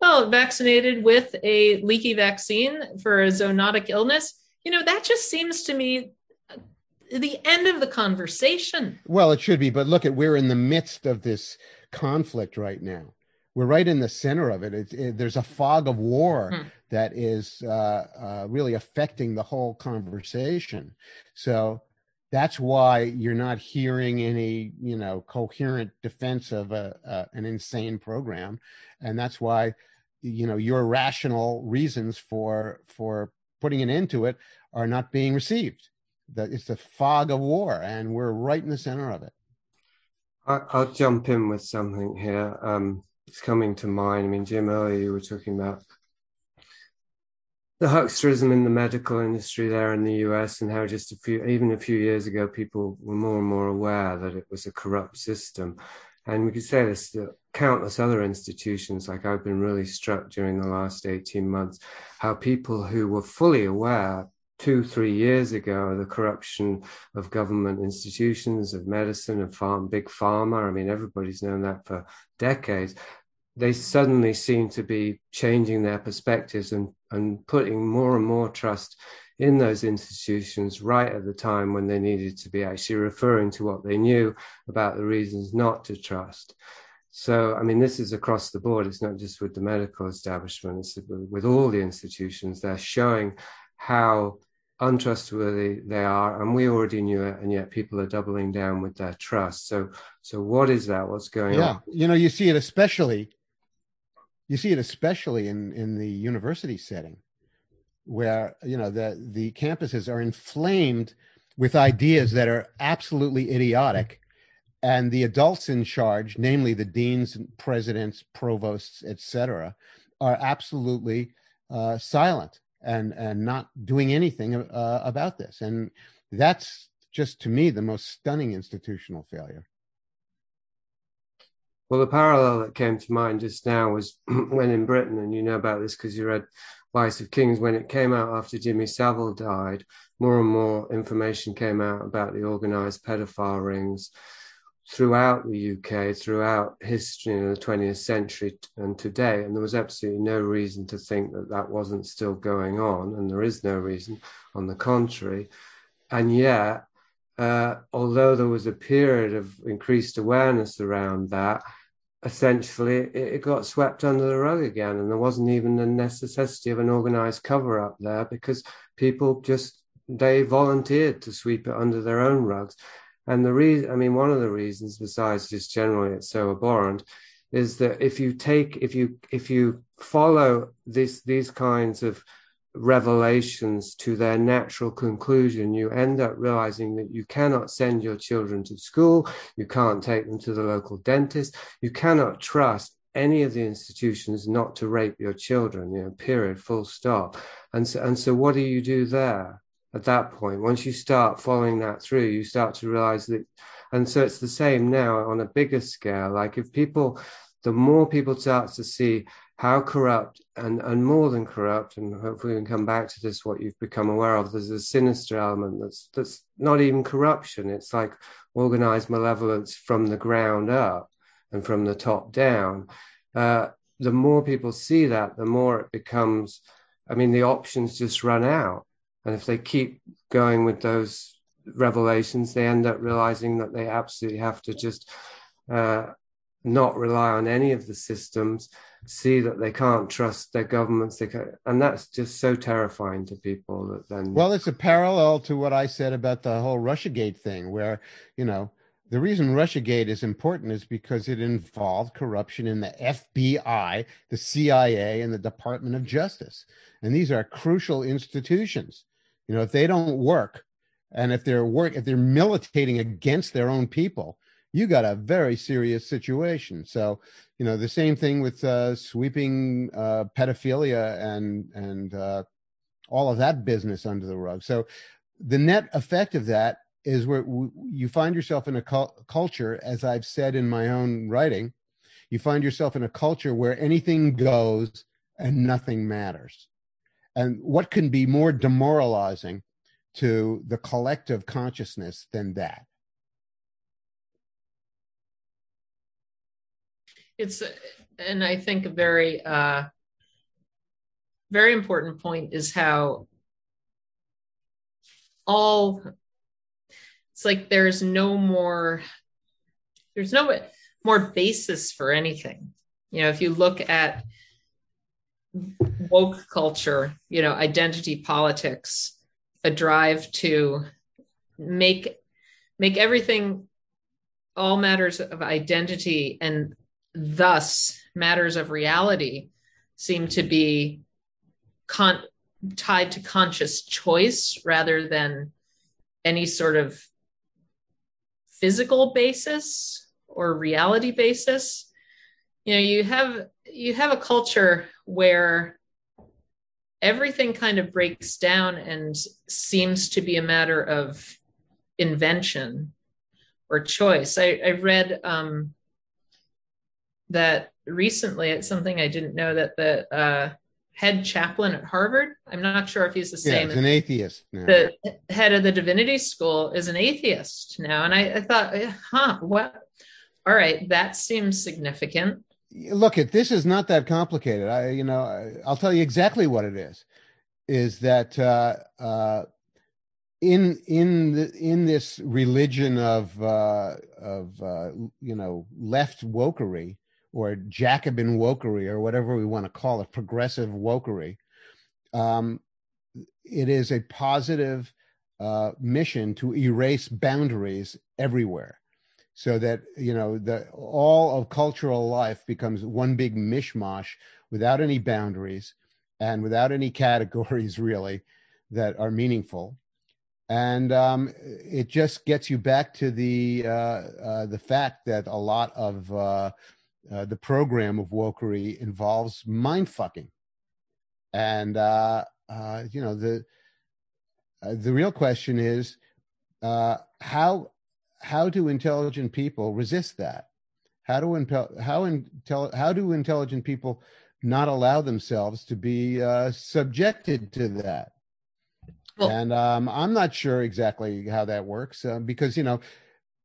well vaccinated with a leaky vaccine for a zoonotic illness you know that just seems to me the end of the conversation Well, it should be, but look at we're in the midst of this conflict right now. We're right in the center of it. It, it- there's a fog of war Hmm. That is uh, uh, really affecting the whole conversation. So that's why you're not hearing any, you know, coherent defense of a, a an insane program, and that's why, you know, your rational reasons for for putting an end to it are not being received. That it's the fog of war, and we're right in the center of it. I, I'll jump in with something here. Um, it's coming to mind. I mean, Jim, earlier you were talking about the hucksterism in the medical industry there in the US and how just a few, even a few years ago, people were more and more aware that it was a corrupt system. And we could say this to countless other institutions, like I've been really struck during the last 18 months, how people who were fully aware two, three years ago of the corruption of government institutions, of medicine, of farm, big pharma. I mean, everybody's known that for decades they suddenly seem to be changing their perspectives and, and putting more and more trust in those institutions right at the time when they needed to be actually referring to what they knew about the reasons not to trust. So, I mean, this is across the board. It's not just with the medical establishment, it's with all the institutions. They're showing how untrustworthy they are and we already knew it and yet people are doubling down with their trust so so what is that what's going yeah on yeah you know you see it especially you see it especially in in the university setting where you know the the campuses are inflamed with ideas that are absolutely idiotic and the adults in charge namely the deans presidents provosts etc are absolutely uh, silent and and not doing anything uh, about this. And that's just to me the most stunning institutional failure well, the parallel that came to mind just now was when in Britain, and you know about this because you read Vice of Kings, when it came out after Jimmy Savile died, more and more information came out about the organized pedophile rings throughout the UK, throughout history in the 20th century and today. And there was absolutely no reason to think that that wasn't still going on. And there is no reason, on the contrary. And yet, uh, although there was a period of increased awareness around that, essentially it, it, got swept under the rug again and there wasn't even the necessity of an organized cover up there because people just they volunteered to sweep it under their own rugs. And the reason i mean one of the reasons besides just generally it's so abhorrent is that if you take if you if you follow this these kinds of revelations to their natural conclusion, you end up realizing that you cannot send your children to school, you can't take them to the local dentist, you cannot trust any of the institutions not to rape your children, you know, period, full stop. And so, and so what do you do there at that point? Once you start following that through, you start to realize that, and so it's the same now on a bigger scale. Like if people, the more people start to see how corrupt and, and more than corrupt, and hopefully we can come back to this, what you've become aware of, there's a sinister element that's that's not even corruption. It's like organized malevolence from the ground up and from the top down. Uh, the more people see that, the more it becomes, I mean, the options just run out. And if they keep going with those revelations, they end up realizing that they absolutely have to just uh, not rely on any of the systems see that they can't trust their governments they can and that's just so terrifying to people that then well it's a parallel to what i said about the whole russiagate thing where you know the reason russiagate is important is because it involved corruption in the fbi the cia and the department of justice. And these are crucial institutions. You know if they don't work and if they're work if they're militating against their own people you got a very serious situation. So, you know, the same thing with uh, sweeping uh, pedophilia and and uh, all of that business under the rug. So, the net effect of that is where you find yourself in a culture, as I've said in my own writing, you find yourself in a culture where anything goes and nothing matters. And what can be more demoralizing to the collective consciousness than that? It's and i think a very uh very important point is how all it's like there's no more there's no more basis for anything. You know if you look at woke culture you know identity politics a drive to make make everything all matters of identity and thus matters of reality seem to be con- tied to conscious choice rather than any sort of physical basis or reality basis you know you have you have a culture where everything kind of breaks down and seems to be a matter of invention or choice. I, I read um, that recently. It's something I didn't know that the uh, head chaplain at Harvard. I'm not sure if he's the same. Yeah, he's an atheist. now. the head of the divinity school is an atheist now, and I, I thought, huh, what? All right, that seems significant. look at this is not that complicated i you know I, i'll tell you exactly what it is is that uh uh in in the in this religion of uh of uh you know left wokery or jacobin wokery or whatever we want to call it progressive wokery um it is a positive uh mission to erase boundaries everywhere. So that you know the all of cultural life becomes one big mishmash without any boundaries and without any categories really that are meaningful. And um, it just gets you back to the uh, uh, the fact that a lot of uh, the program of wokery involves mind fucking and uh, uh, you know the uh, the real question is uh, how how do intelligent people resist that? How do impel, how intel, how do intelligent people not allow themselves to be uh, subjected to that? Well- and um, I'm not sure exactly how that works because you know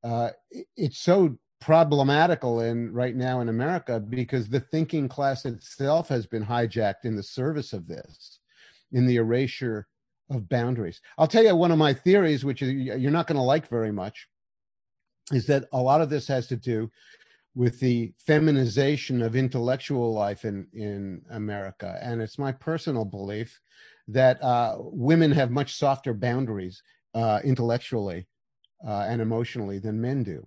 uh, it- it's so problematical in right now in America because the thinking class itself has been hijacked in the service of this, in the erasure of boundaries. I'll tell you one of my theories, which you're not going to like very much is that a lot of this has to do with the feminization of intellectual life in in America, and it's my personal belief that uh, women have much softer boundaries uh, intellectually uh, and emotionally than men do.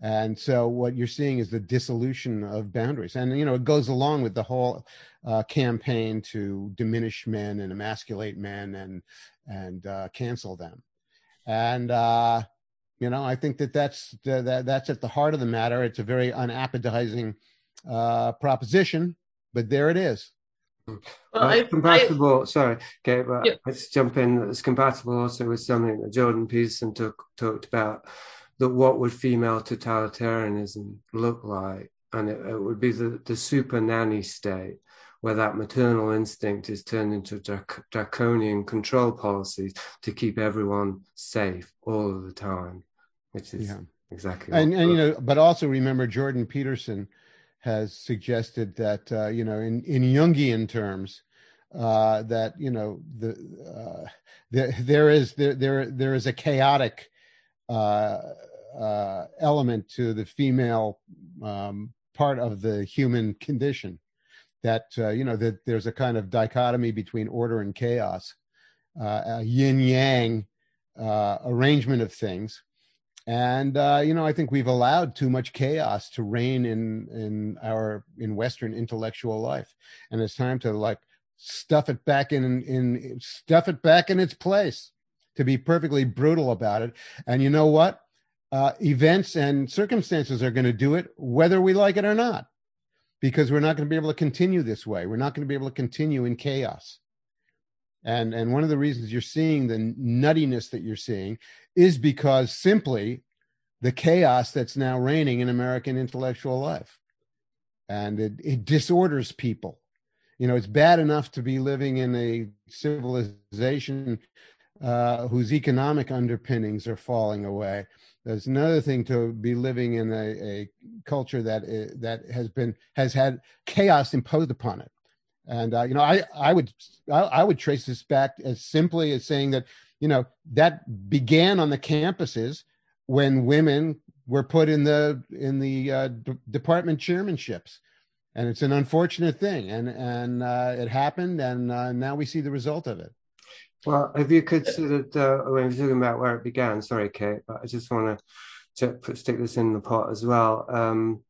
And so, what you're seeing is the dissolution of boundaries, and you know it goes along with the whole uh, campaign to diminish men and emasculate men and and uh, cancel them. And uh, you know i think that that's that, that's at the heart of the matter it's a very unappetizing uh proposition but there it is Well, Well, I, it's I, compatible. sorry, okay, but Yeah. let's jump in. It's compatible also with something that Jordan Peterson took, talked about. That what would female totalitarianism look like, and it, it would be the, the super nanny state, where that maternal instinct is turned into drac- draconian control policies to keep everyone safe all of the time, which is yeah exactly. and and you know but also remember jordan peterson has suggested that uh you know in in jungian terms uh that you know the uh there, there is there there there is a chaotic uh uh element to the female um part of the human condition that uh, you know that there's a kind of dichotomy between order and chaos uh, a yin yang uh, arrangement of things. And uh, you know i think we've allowed too much chaos to reign in in our in western intellectual life. And it's time to like stuff it back in in stuff it back in its place to be perfectly brutal about it. And you know what uh, events and circumstances are going to do it whether we like it or not because we're not going to be able to continue this way we're not going to be able to continue in chaos and and one of the reasons you're seeing the nuttiness that you're seeing is because simply the chaos that's now reigning in American intellectual life. And it, it disorders people. You know, it's bad enough to be living in a civilization uh, whose economic underpinnings are falling away. There's another thing to be living in a, a culture that that has been has had chaos imposed upon it. And uh, you know, I I would I, I would trace this back as simply as saying that you know that began on the campuses when women were put in the in the uh, d- department chairmanships and it's an unfortunate thing and and uh, it happened and uh, now we see the result of it Well, have you considered, uh, when we're talking about where it began, sorry, Kate, but I just want to put, stick this in the pot as well. Um,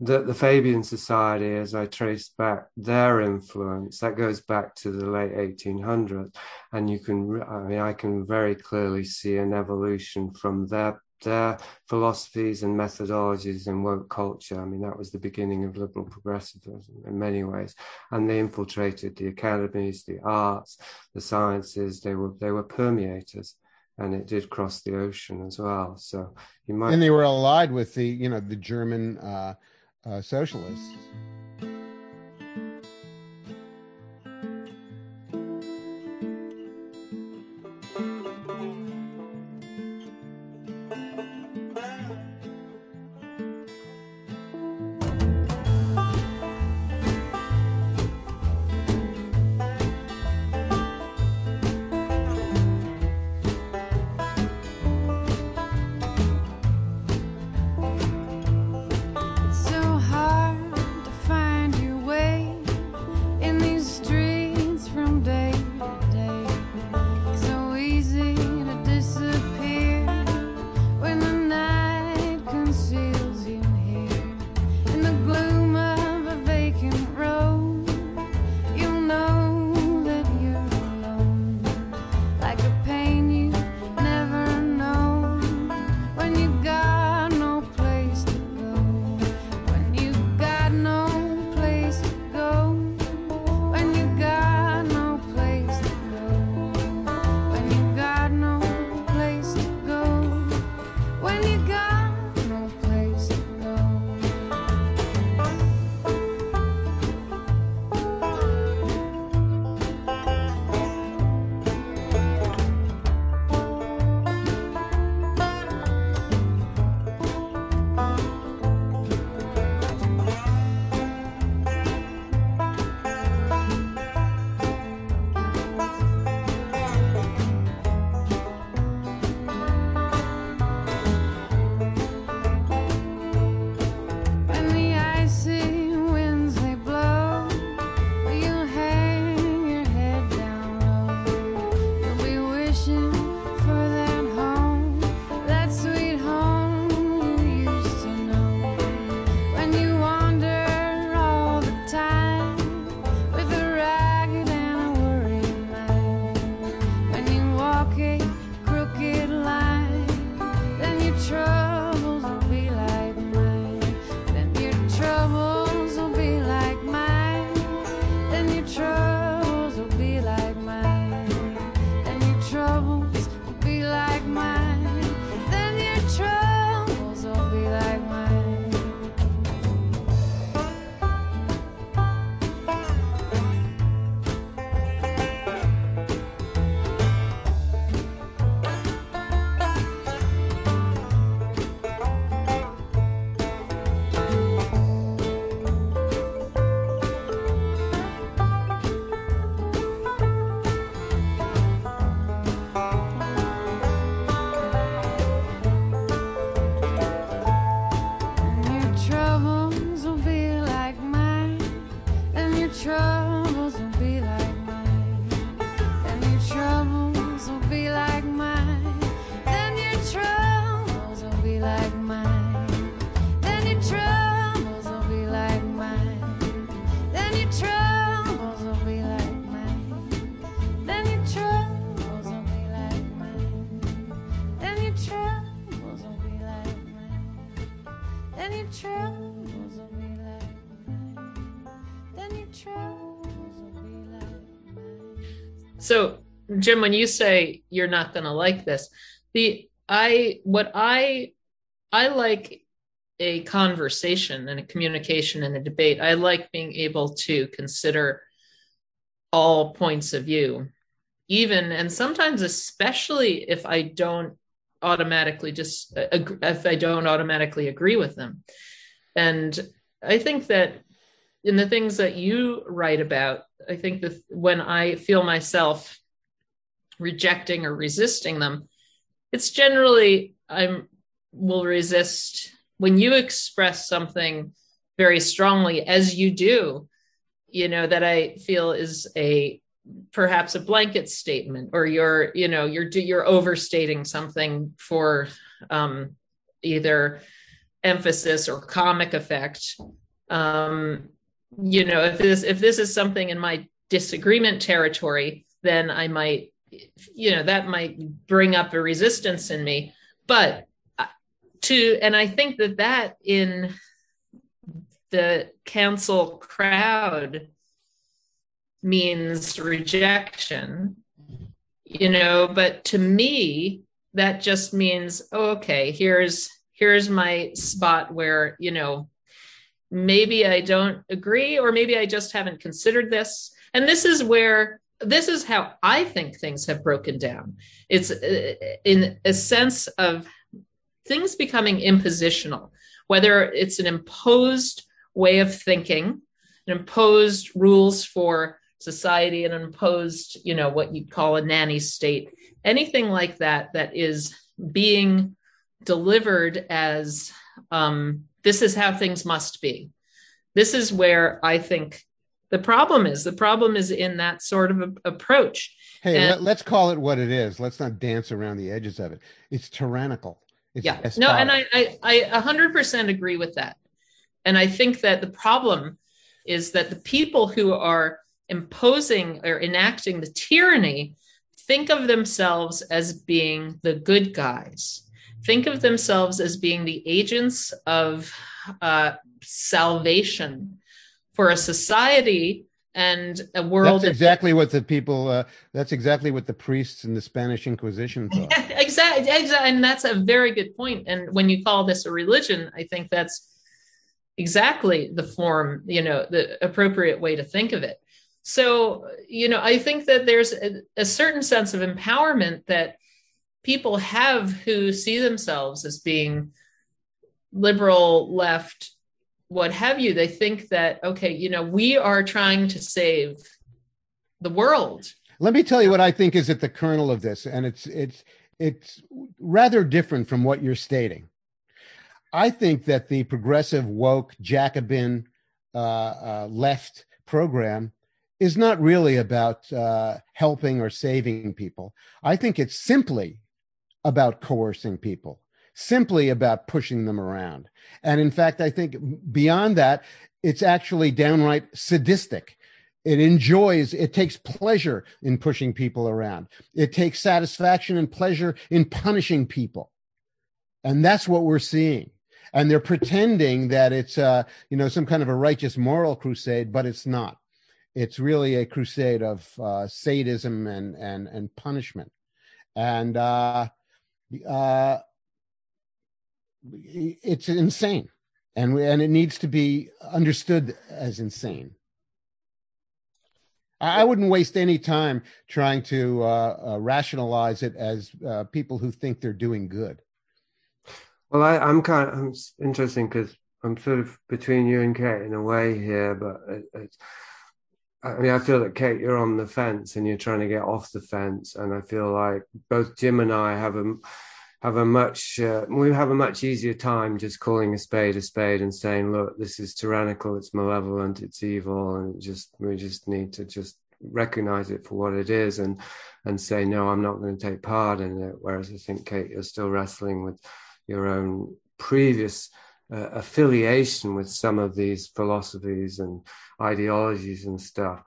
the, the Fabian Society, as I trace back their influence, that goes back to the late 1800s. And you can, I mean, I can very clearly see an evolution from their their philosophies and methodologies and woke culture. I mean, that was the beginning of liberal progressivism in many ways, and they infiltrated the academies, the arts, the sciences. They were they were permeators, and it did cross the ocean as well. So you might And they were allied with the, you know, the German uh, uh, socialists. Jim, when you say you're not going to like this, the I what I I like a conversation and a communication and a debate. I like being able to consider all points of view, even and sometimes especially if I don't automatically just uh, if I don't automatically agree with them. And I think that in the things that you write about, I think that when I feel myself rejecting or resisting them, it's generally I'm will resist when you express something very strongly as you do, you know, that I feel is a perhaps a blanket statement or you're, you know, you're you're overstating something for um either emphasis or comic effect. Um, you know, if this if this is something in my disagreement territory, then I might, you know, that might bring up a resistance in me. But uh, to and i think that that in the cancel crowd means rejection you know but to me that just means oh, okay here's here's my spot where you know maybe i don't agree or maybe i just haven't considered this and this is where this is how i think things have broken down. It's uh, in a sense of things becoming impositional whether it's an imposed way of thinking an imposed rules for society and imposed you know what you'd call a nanny state anything like that that is being delivered as um, this is how things must be. This is where i think the problem is the problem is in that sort of a- approach Hey, And- let, let's call it what it is. Let's not dance around the edges of it. It's tyrannical. It's yeah no and I. I i 100% agree with that and i think that the problem is that the people who are imposing or enacting the tyranny think of themselves as being the good guys think of themselves as being the agents of uh, salvation for a society and a world That's exactly what the people. Uh, that's exactly what the priests in the Spanish Inquisition thought. exactly, exactly, and that's a very good point. And when you call this a religion, I think that's exactly the form, you know, the appropriate way to think of it. So, you know, I think that there's a, a certain sense of empowerment that people have who see themselves as being liberal, left, what have you. They think that, okay, you know, we are trying to save the world. Let me tell you what I think is at the kernel of this, and it's it's it's rather different from what you're stating. I think that the progressive woke Jacobin uh, uh, left program is not really about uh, helping or saving people. I think it's simply about coercing people, simply about pushing them around. And in fact, I think beyond that, it's actually downright sadistic. It enjoys, it takes pleasure in pushing people around. It takes satisfaction and pleasure in punishing people. And that's what we're seeing. And they're pretending that it's, uh, you know, some kind of a righteous moral crusade, but it's not. It's really a crusade of uh, sadism and, and, and punishment. And uh, uh, it's insane. And, we, and it needs to be understood as insane. I I wouldn't waste any time trying to uh, uh, rationalize it as uh, people who think they're doing good. Well, I, I'm kind of I'm interesting because I'm sort of between you and Kate in a way here, but it. I mean, I feel that Kate, you're on the fence and you're trying to get off the fence, and I feel like both Jim and I have a have a much uh, we have a much easier time just calling a spade a spade and saying, look, this is tyrannical, it's malevolent, it's evil, and just we just need to just recognize it for what it is and and say no, I'm not going to take part in it. Whereas I think Kate, you're still wrestling with your own previous uh, affiliation with some of these philosophies and ideologies and stuff.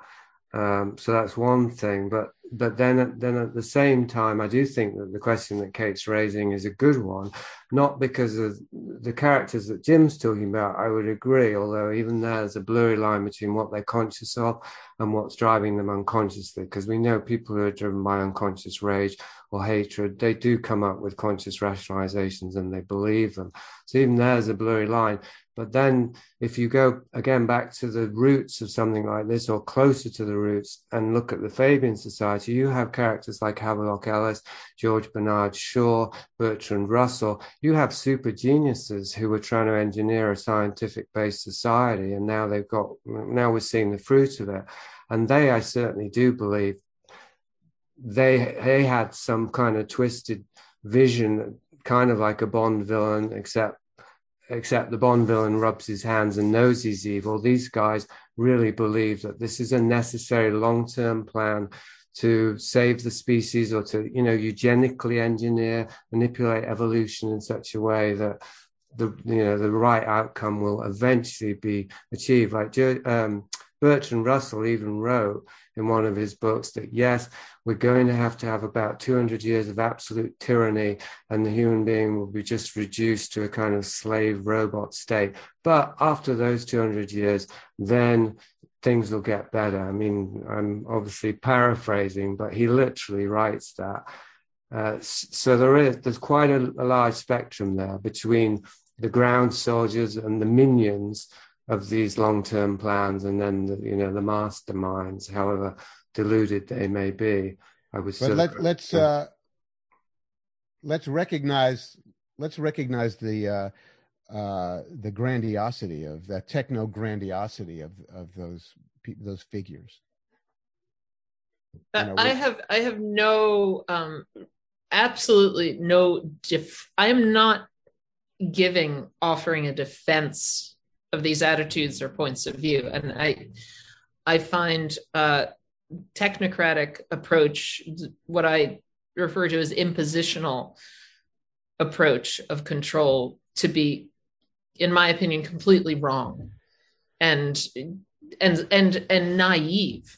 Um, so that's one thing, but but then then at the same time, I do think that the question that Kate's raising is a good one, not because of the characters that Jim's talking about. I would agree, although even there's a blurry line between what they're conscious of and what's driving them unconsciously, because we know people who are driven by unconscious rage or hatred, they do come up with conscious rationalizations and they believe them. So even there's a blurry line. But then if you go again back to the roots of something like this or closer to the roots and look at the Fabian Society, you have characters like Havelock Ellis, George Bernard Shaw, Bertrand Russell. You have super geniuses who were trying to engineer a scientific based society. And now they've got, now we're seeing the fruit of it. And they, I certainly do believe, they they had some kind of twisted vision, kind of like a Bond villain, except except the Bond villain rubs his hands and knows he's evil. These guys really believe that this is a necessary long-term plan to save the species or to you know eugenically engineer manipulate evolution in such a way that the you know the right outcome will eventually be achieved like um, Bertrand Russell even wrote in one of his books that yes, we're going to have to have about 200 years of absolute tyranny, and the human being will be just reduced to a kind of slave robot state. But after those 200 years, then things will get better. I mean, I'm obviously paraphrasing, but he literally writes that. Uh, so there is there's quite a, a large spectrum there between the ground soldiers and the minions of these long-term plans, and then the, you know the masterminds, however deluded they may be. I would But sort of- let, let's uh, let's recognize let's recognize the uh, uh, the grandiosity of that techno grandiosity of of those pe- those figures. Uh, you know, I have I have no um absolutely no def I am not giving offering a defense of these attitudes or points of view and I I find uh technocratic approach what I refer to as impositional approach of control to be in my opinion completely wrong and and and and naive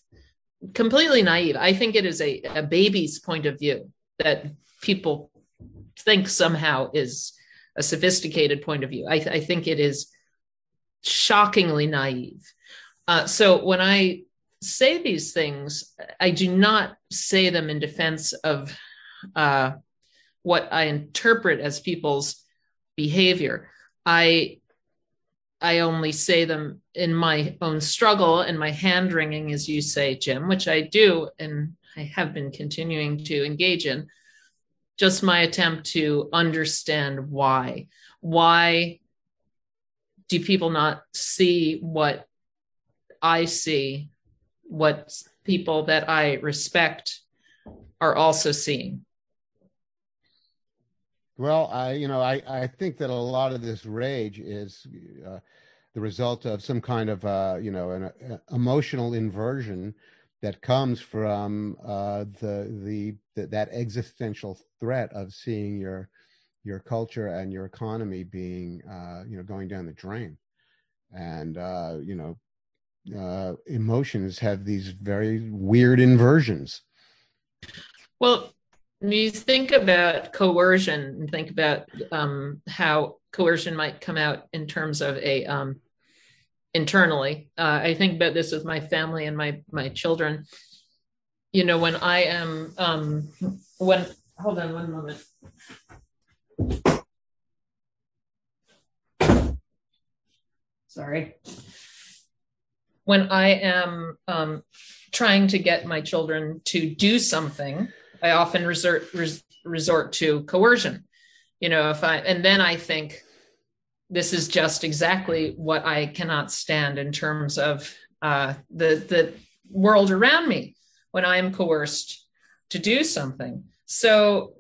completely naive. I think it is a, a baby's point of view that people think somehow is a sophisticated point of view. I, I think it is shockingly naive. Uh, so when I say these things, I do not say them in defense of uh, what I interpret as people's behavior. I I only say them in my own struggle and my hand wringing, as you say, Jim, which I do and I have been continuing to engage in. Just my attempt to understand why. Why do people not see what I see, what people that I respect are also seeing? Well, I you know I I think that a lot of this rage is uh, the result of some kind of uh, you know an uh, emotional inversion that comes from uh, the, the the that existential threat of seeing your your culture and your economy being uh, you know going down the drain, and uh, you know uh, emotions have these very weird inversions. Well, you think about coercion and think about um, how coercion might come out in terms of a um, internally. Uh, I think about this with my family and my my children. You know, when I am um, when hold on one moment. Sorry. When I am um, trying to get my children to do something, I often resort res, resort to coercion. You know, if I and then I think this is just exactly what I cannot stand in terms of uh, the the world around me when I am coerced to do something. So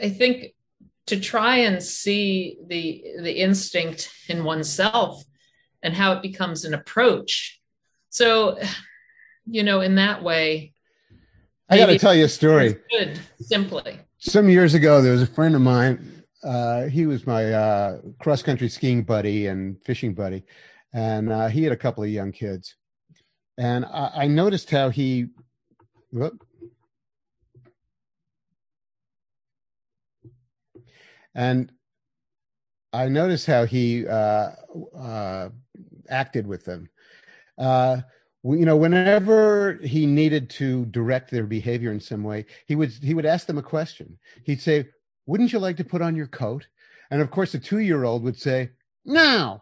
I think to try and see the the instinct in oneself and how it becomes an approach. So, you know, in that way, I got to tell you a story. good simply. some years ago there was a friend of mine uh, he was my uh, cross country skiing buddy and fishing buddy and uh, he had a couple of young kids and i, I noticed how he whoop. And i noticed how he uh, uh, acted with them. Uh, you know whenever he needed to direct their behavior in some way he would he would ask them a question. He'd say wouldn't you like to put on your coat? And of course the two year old would say no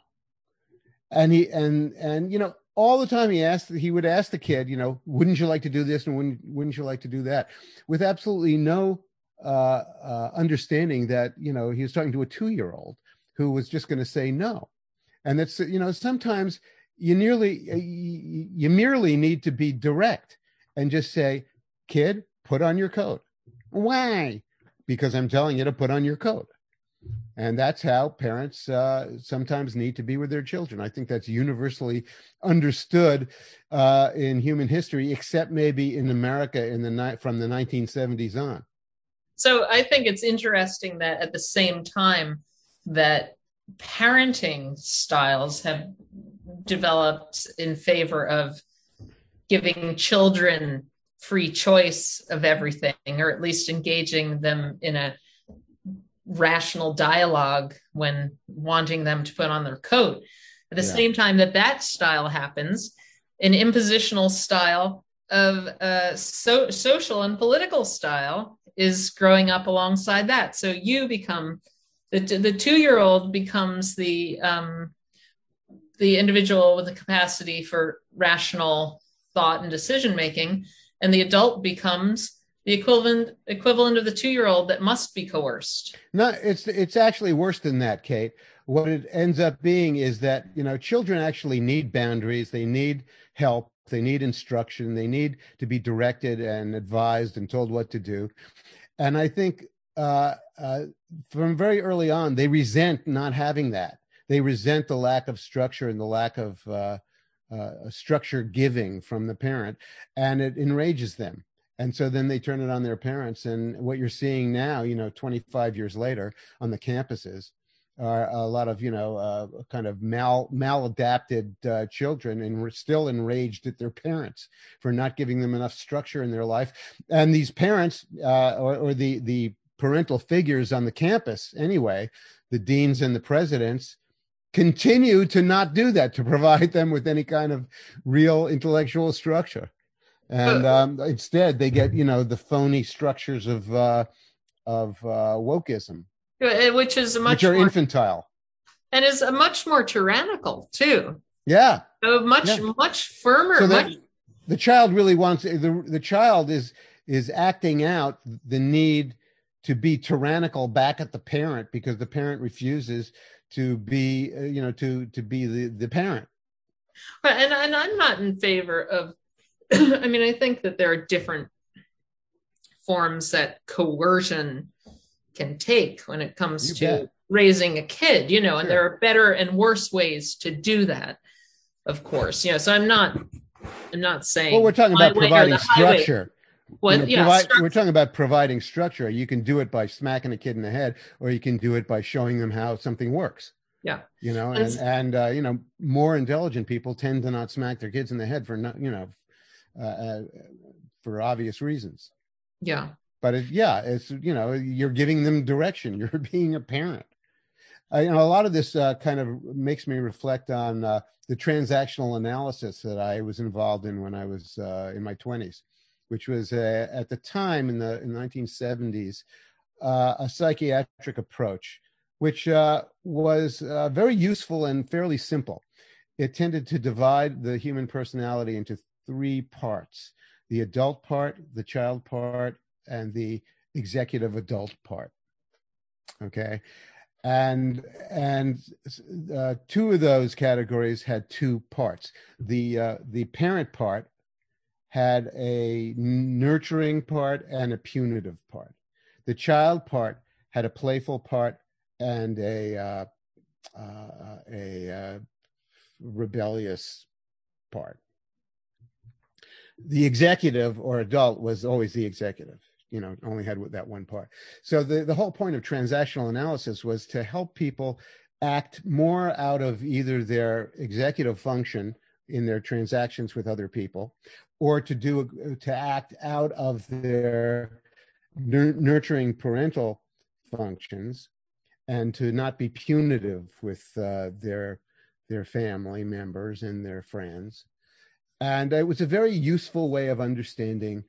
and he and and you know all the time he asked he would ask the kid you know wouldn't you like to do this and wouldn't wouldn't you like to do that? With absolutely no uh, uh understanding that you know he was talking to a two year old who was just going to say no. And that's you know sometimes you nearly you, you merely need to be direct and just say kid put on your coat. Why? Because i'm telling you to put on your coat. And that's how parents uh, sometimes need to be with their children. I think that's universally understood uh, in human history except maybe in america in the night from the 1970s on So I think it's interesting that at the same time that parenting styles have developed in favor of giving children free choice of everything, or at least engaging them in a rational dialogue when wanting them to put on their coat. At the Yeah. same time that that style happens, an impositional style of uh, so, social and political style is growing up alongside that. So you become the the two year old becomes the um, the individual with the capacity for rational thought and decision making, and the adult becomes the equivalent equivalent of the two year old that must be coerced. No, it's it's actually worse than that, Kate. What it ends up being is that you know children actually need boundaries. They need help. They need instruction. They need to be directed and advised and told what to do. And I think uh, uh, from very early on, they resent not having that. They resent the lack of structure and the lack of uh, uh, structure giving from the parent, and it enrages them. And so then they turn it on their parents. And what you're seeing now, you know, 25 years later on the campuses, are a lot of you know uh, kind of mal maladapted uh, children and we're still enraged at their parents for not giving them enough structure in their life. And these parents uh, or, or the the parental figures on the campus anyway the deans and the presidents continue to not do that to provide them with any kind of real intellectual structure. And um, instead they get you know the phony structures of uh, of uh, wokeism Which is a much which are more, infantile and is a much more tyrannical too. yeah So much Yeah. much firmer. so much, the child really wants the the child is is acting out the need to be tyrannical back at the parent because the parent refuses to be uh, you know to to be the the parent Right, and, and I'm not in favor of. I mean, I think that there are different forms that coercion can take when it comes You to bet. raising a kid. You know, and Sure. there are better and worse ways to do that. Of course, you know. So I'm not. I'm not saying. well we're talking about providing structure What? You know, yeah. stru- we're talking about providing structure you can do it by smacking a kid in the head or you can do it by showing them how something works Yeah. you know And and and uh, you know more intelligent people tend to not smack their kids in the head for not you know uh, uh, for obvious reasons yeah. But yeah it's you know you're giving them direction you're being a parent. Uh, you know a lot of this uh, kind of makes me reflect on uh, the transactional analysis that i was involved in when i was uh, in my 20s which was uh, at the time in the in 1970s uh, a psychiatric approach which was very useful and fairly simple. It tended to divide the human personality into three parts the adult part the child part and the executive adult part okay? And and uh, two of those categories had two parts. The uh, the parent part had a nurturing part and a punitive part. The child part had a playful part and a uh, uh, a uh, rebellious part. The executive or adult was always the executive you know only had that one part. So the, the whole point of transactional analysis was to help people act more out of either their executive function in their transactions with other people or to do to act out of their nurturing parental functions and to not be punitive with uh, their their family members and their friends. And it was a very useful way of understanding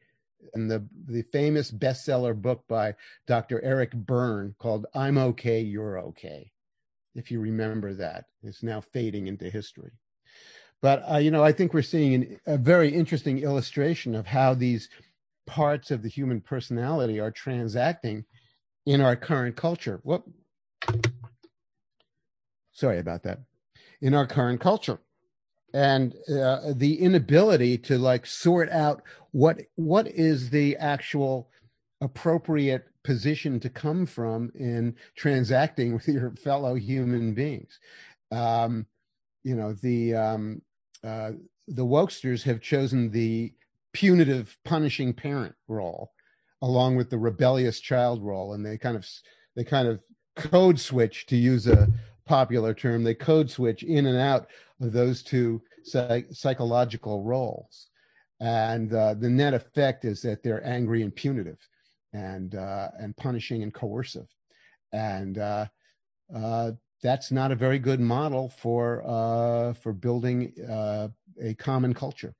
and the the famous bestseller book by Dr. Eric Berne called I'm okay you're okay if you remember that. It's now fading into history. But uh, you know I think we're seeing an, a very interesting illustration of how these parts of the human personality are transacting in our current culture. What sorry about that. In our current culture and uh, the inability to like sort out what what is the actual appropriate position to come from in transacting with your fellow human beings. Um, you know the um, uh, the wokesters have chosen the punitive punishing parent role along with the rebellious child role and they kind of they kind of code switch to use a popular term they code switch in and out those two psych- psychological roles and uh, the net effect is that they're angry and punitive, and uh, and punishing and coercive, and uh, uh, that's not a very good model for uh, for building a common culture.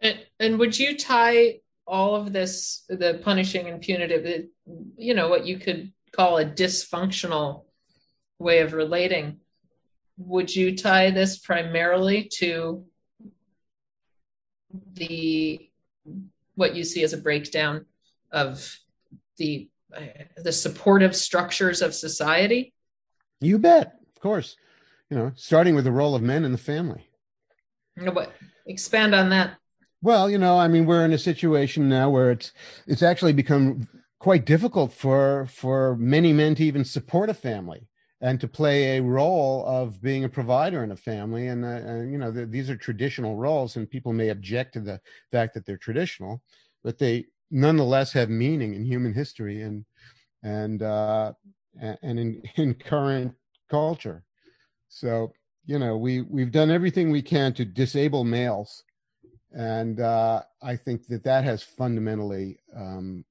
And, and would you tie all of this, the punishing and punitive, it- you know, what you could call a dysfunctional way of relating, would you tie this primarily to the what you see as a breakdown of the uh, the supportive structures of society? You bet, of course. You know, starting with the role of men in the family. You know, What expand on that? Well, you know, I mean, we're in a situation now where it's it's actually become quite difficult for for many men to even support a family and to play a role of being a provider in a family. And, uh, and you know, th- these are traditional roles, and people may object to the fact that they're traditional, but they nonetheless have meaning in human history and and uh, and in in current culture. So you know, we we've done everything we can to disable males and uh, I think that that has fundamentally um,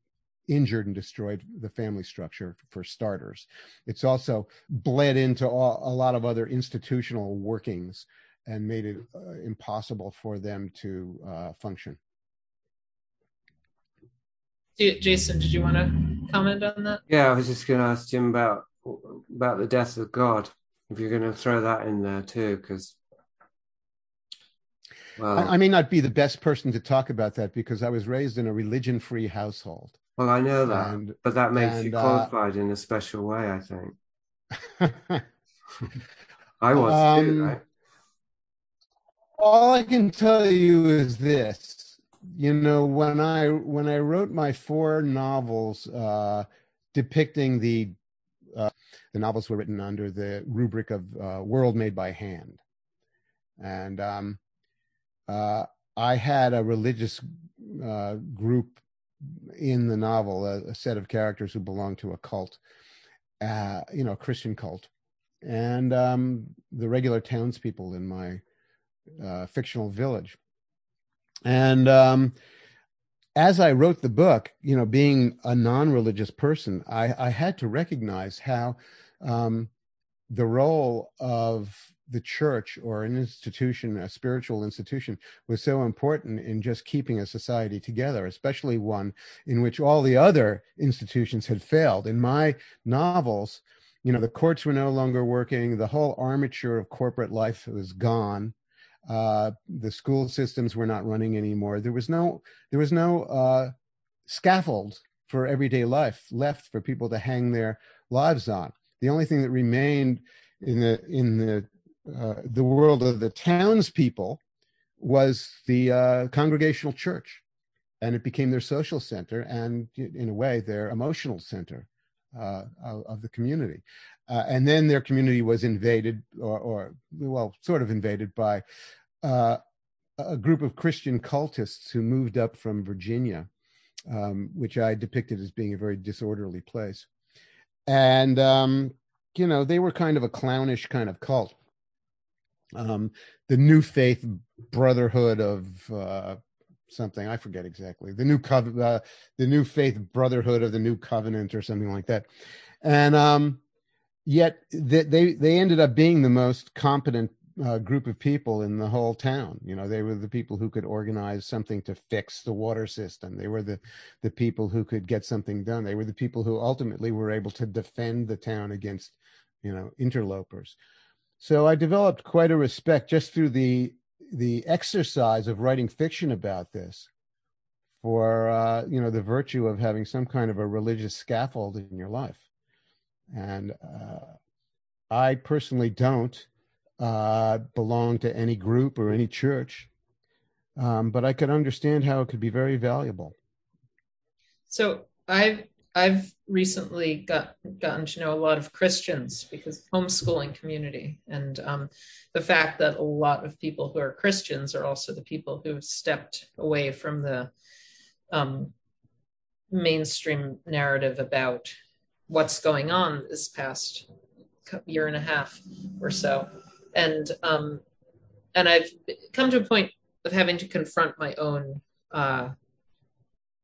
injured and destroyed the family structure for starters. It's also bled into all, a lot of other institutional workings and made it uh, impossible for them to uh, function. Jason, did you want to comment on that? Yeah, I was just going to ask Jim about about the death of God. If you're going to throw that in there too, because well, I, I may not be the best person to talk about that because I was raised in a religion-free household. Well, I know that, and- but that makes you and, uh, qualified in a special way. I think I was too, Um, right? all I can tell you is this. You know, when I when I wrote my four novels uh, depicting the uh, the novels were written under the rubric of uh, world made by hand, and um, uh, I had a religious uh, group in the novel, a, a set of characters who belong to a cult, uh, you know, a Christian cult, and um, the regular townspeople in my uh, fictional village. And um, as I wrote the book, you know, being a non-religious person, I, I had to recognize how um, the role of the church or an institution, a spiritual institution, was so important in just keeping a society together, especially one in which all the other institutions had failed. In my novels, you know, the courts were no longer working, the whole armature of corporate life was gone uh, the school systems were not running anymore. There was no there was no uh, scaffold for everyday life left for people to hang their lives on. The only thing that remained in the in the uh, the world of the townspeople was the uh, congregational church, and it became their social center and, in a way, their emotional center uh, of, the community. Uh, and then their community was invaded, or, or well, sort of invaded by uh, a group of Christian cultists who moved up from Virginia, um, which I depicted as being a very disorderly place. And, um, you know, they were kind of a clownish kind of cult. Um, the New Faith Brotherhood of uh, something, I forget exactly, the New Cov- uh, the New Faith Brotherhood of the New Covenant or something like that. And um, yet they, they, they ended up being the most competent uh, group of people in the whole town. You know, they were the people who could organize something to fix the water system. They were the the people who could get something done. They were the people who ultimately were able to defend the town against, you know, interlopers. So I developed quite a respect just through the the exercise of writing fiction about this for uh, you know the virtue of having some kind of a religious scaffold in your life. And uh, I personally don't uh, belong to any group or any church, um, but I could understand how it could be very valuable. So I've I've recently got gotten to know a lot of Christians because homeschooling community and um, the fact that a lot of people who are Christians are also the people who've stepped away from the um, mainstream narrative about what's going on this past year and a half or so, and um, and I've come to a point of having to confront my own uh,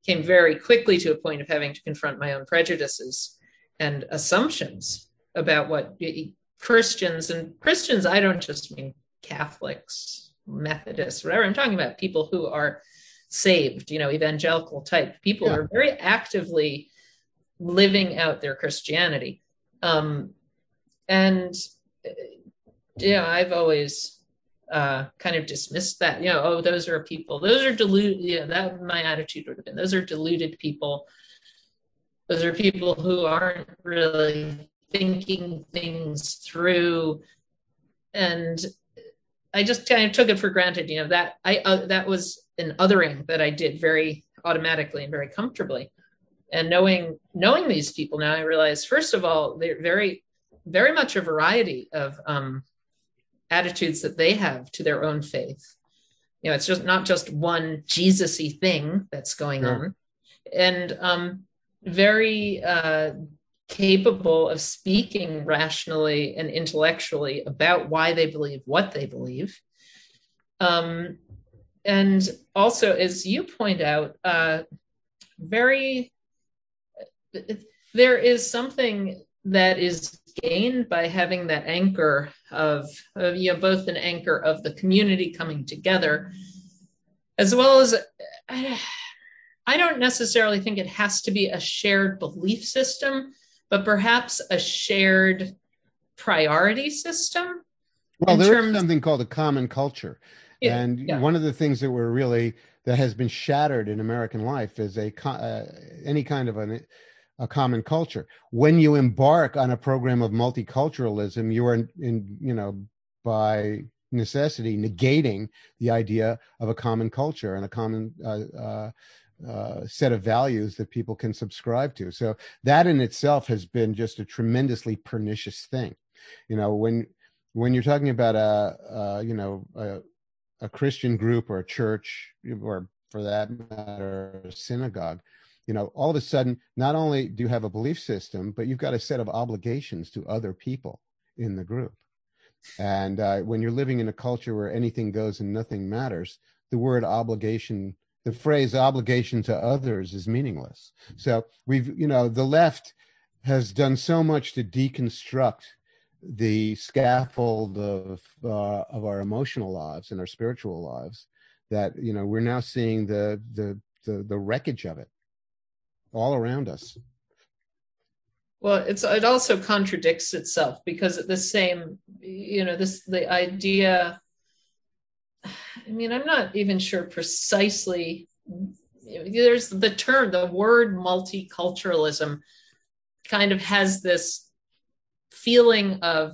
came very quickly to a point of having to confront my own prejudices and assumptions about what Christians and Christians. I don't just mean Catholics, Methodists, whatever. I'm talking about people who are saved, you know, evangelical type people Yeah. who are very actively living out their Christianity. Um, and uh, yeah, I've always uh, kind of dismissed that. You know, oh, those are people. Those are deluded. Yeah, that my attitude would have been. Those are deluded people. Those are people who aren't really thinking things through, and I just kind of took it for granted. You know that I uh, that was an othering that I did very automatically and very comfortably. And knowing knowing these people now, I realize first of all they're very very much a variety of um, attitudes that they have to their own faith. You know, it's just not just one Jesus-y thing that's going Sure. on, and um, very uh, capable of speaking rationally and intellectually about why they believe what they believe. Um, and also, as you point out, uh, very there is something that is gained by having that anchor of, of you know both an anchor of the community coming together as well as i don't necessarily think it has to be a shared belief system but perhaps a shared priority system Well, in there is terms- something called a common culture. Yeah, and yeah. one of the things that we're really that has been shattered in American life is a uh, any kind of an, a common culture. When you embark on a program of multiculturalism, you are in, in you know by necessity negating the idea of a common culture and a common uh, uh, uh, set of values that people can subscribe to. So that in itself has been just a tremendously pernicious thing. You know, when when you're talking about a, a you know a, a Christian group or a church or for that matter a synagogue, you know, all of a sudden not only do you have a belief system, but you've got a set of obligations to other people in the group. And uh, when you're living in a culture where anything goes and nothing matters, the word obligation, the phrase obligation to others is meaningless. So we've, you know, the left has done so much to deconstruct the scaffold of uh, of our emotional lives and our spiritual lives that you know we're now seeing the the the, the wreckage of it all around us. Well, it's it also contradicts itself because at the same, you know, this the idea. I mean, I'm not even sure precisely. There's the term, the word multiculturalism, kind of has this feeling of,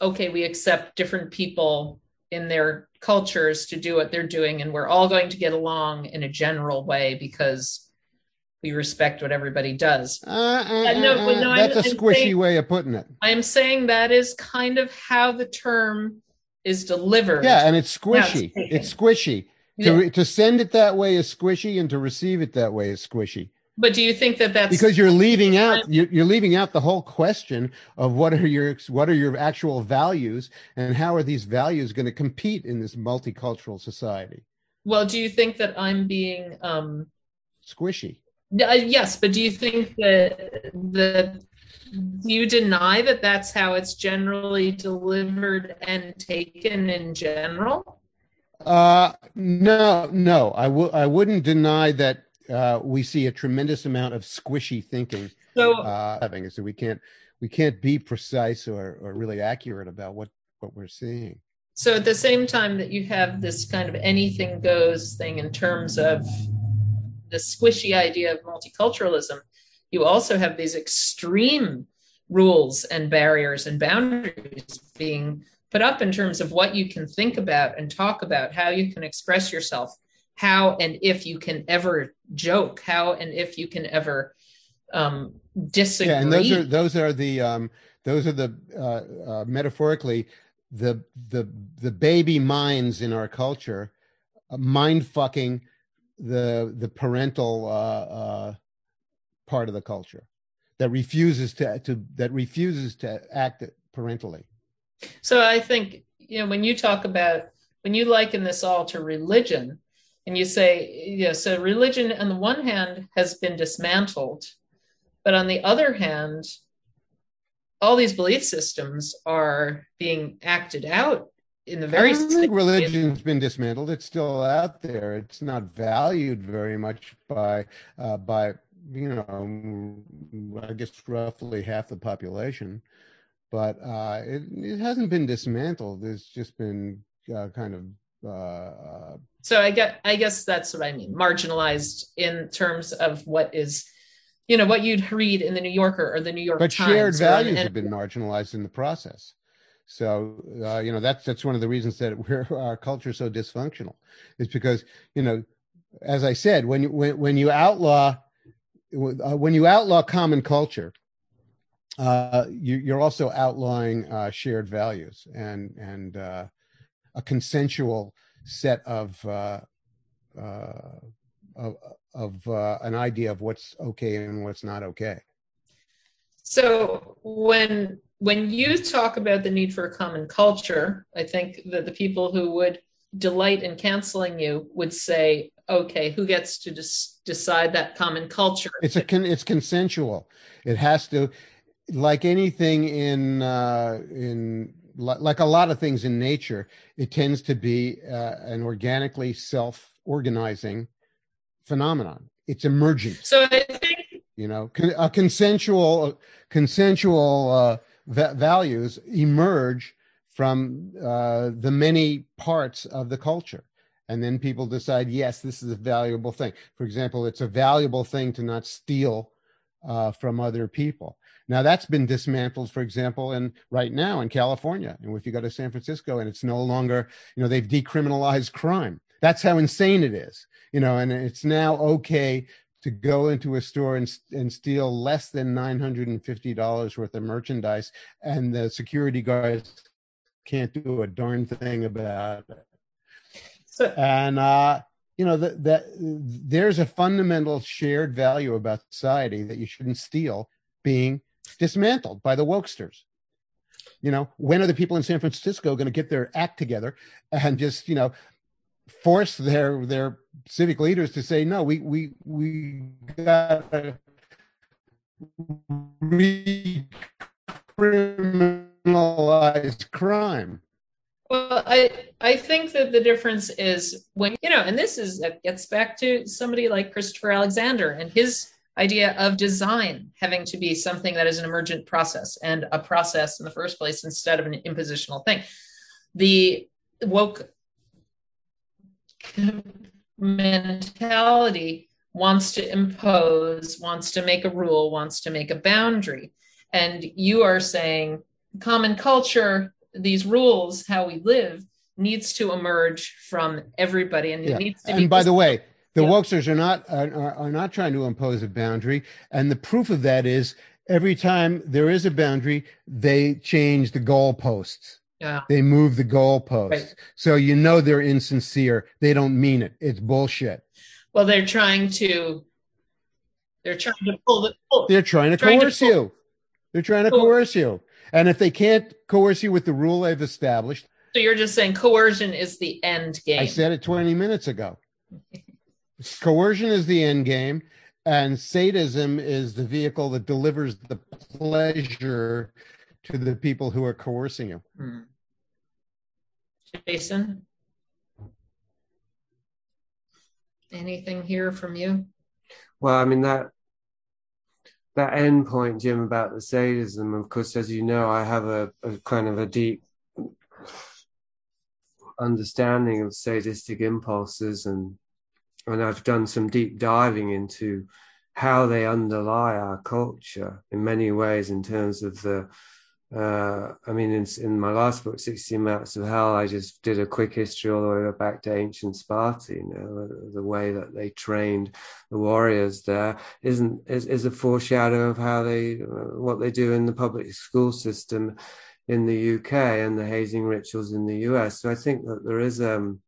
okay, we accept different people in their cultures to do what they're doing, and we're all going to get along in a general way because we respect what everybody does. Uh, uh, no, uh, no, uh, I'm- that's a I'm squishy saying- way of putting it. I'm saying that is kind of how the term is delivered. Yeah, and it's Yeah, it's squishy. It's squishy. To to send it that way is squishy, and to receive it that way is squishy. But do you think that that's because you're leaving out you're, you're leaving out the whole question of what are your what are your actual values and how are these values going to compete in this multicultural society well? Do you think that I'm being um, squishy uh, yes? But do you think that that do you deny that that's how it's generally delivered and taken in general? uh no no i will i wouldn't deny that uh we see a tremendous amount of squishy thinking So uh having so we can't we can't be precise or or really accurate about what what we're seeing So at the same time that you have this kind of anything goes thing in terms of the squishy idea of multiculturalism, you also have these extreme rules and barriers and boundaries being put up in terms of what you can think about and talk about, how you can express yourself, how and if you can ever joke, how and if you can ever um, disagree. Yeah, and those are those are the um, those are the uh, uh, metaphorically the the the baby minds in our culture, uh, mind fucking the the parental uh, uh, part of the culture that refuses to to that refuses to act parentally. So I think you know when you talk about when you liken this all to religion, and you say, yeah, so religion on the one hand has been dismantled, but on the other hand, all these belief systems are being acted out in the very I don't think religion's been dismantled. It's still out there. It's not valued very much by uh, by you know, I guess roughly half the population. But uh, it, it hasn't been dismantled. It's just been uh, kind of uh, so I get I guess that's what I mean marginalized in terms of what is you know what you'd read in the New Yorker or the New York but Times shared or- values and- have been marginalized in the process. So uh, you know that's that's one of the reasons that we're, our culture is so dysfunctional. Is because you know, as I said, when you when when you outlaw uh, when you outlaw common culture, uh, you, you're also outlawing uh, shared values and and uh, a consensual set of uh, of, of an idea of what's okay and what's not okay. So when when you talk about the need for a common culture, I think that the people who would delight in canceling you would say, okay, who gets to dis- decide that common culture? It's a con- it's consensual. It has to, like anything in uh, in like a lot of things in nature, it tends to be uh, an organically self-organizing phenomenon. It's emergent. so I You know, a consensual consensual uh, va- values emerge from uh, the many parts of the culture. And then people decide, yes, this is a valuable thing. For example, it's a valuable thing to not steal uh, from other people. Now that's been dismantled, for example, and right now in California. And if you go to San Francisco and it's no longer, you know, they've decriminalized crime. That's how insane it is, you know, and it's now okay to go into a store and, and steal less than $950 worth of merchandise and the security guards can't do a darn thing about it. So, and uh, you know that that there's a fundamental shared value about society that you shouldn't steal being dismantled by the wokesters. You know when are the people in san francisco going to get their act together and just you know force their their civic leaders to say no we we we gotta criminalize crime well, I I think that the difference is when you know, and this is it gets back to somebody like Christopher Alexander and his idea of design having to be something that is an emergent process and a process in the first place instead of an impositional thing. The woke mentality wants to impose, wants to make a rule, wants to make a boundary. And you are saying common culture, these rules, how we live, needs to emerge from everybody. And it needs to be and by the way the Yeah. wokesters are not are, are not trying to impose a boundary and the proof of that is every time there is a boundary they change the goalposts yeah. they move the goalposts Right. so you know they're insincere they don't mean it it's bullshit Well, they're trying to they're trying to pull the pull. they're trying to Trying to coerce pull- you they're trying to Pull- coerce you and if they can't coerce you with the rule they've established So you're just saying coercion is the end game. i said it 20 minutes ago coercion is the end game and sadism is the vehicle that delivers the pleasure to the people who are coercing you Hmm. Jasun, anything here from you? Well, I mean that that end point, Jim, about the sadism. Of course, as you know, I have a, a kind of a deep understanding of sadistic impulses, and and I've done some deep diving into how they underlie our culture in many ways in terms of the uh, I mean, in, in my last book, 16 Maps of Hell, I just did a quick history all the way back to ancient Sparta, you know, the, the way that they trained the warriors there isn't is, is a foreshadow of how they uh, what they do in the public school system in the UK and the hazing rituals in the US. So I think that there is um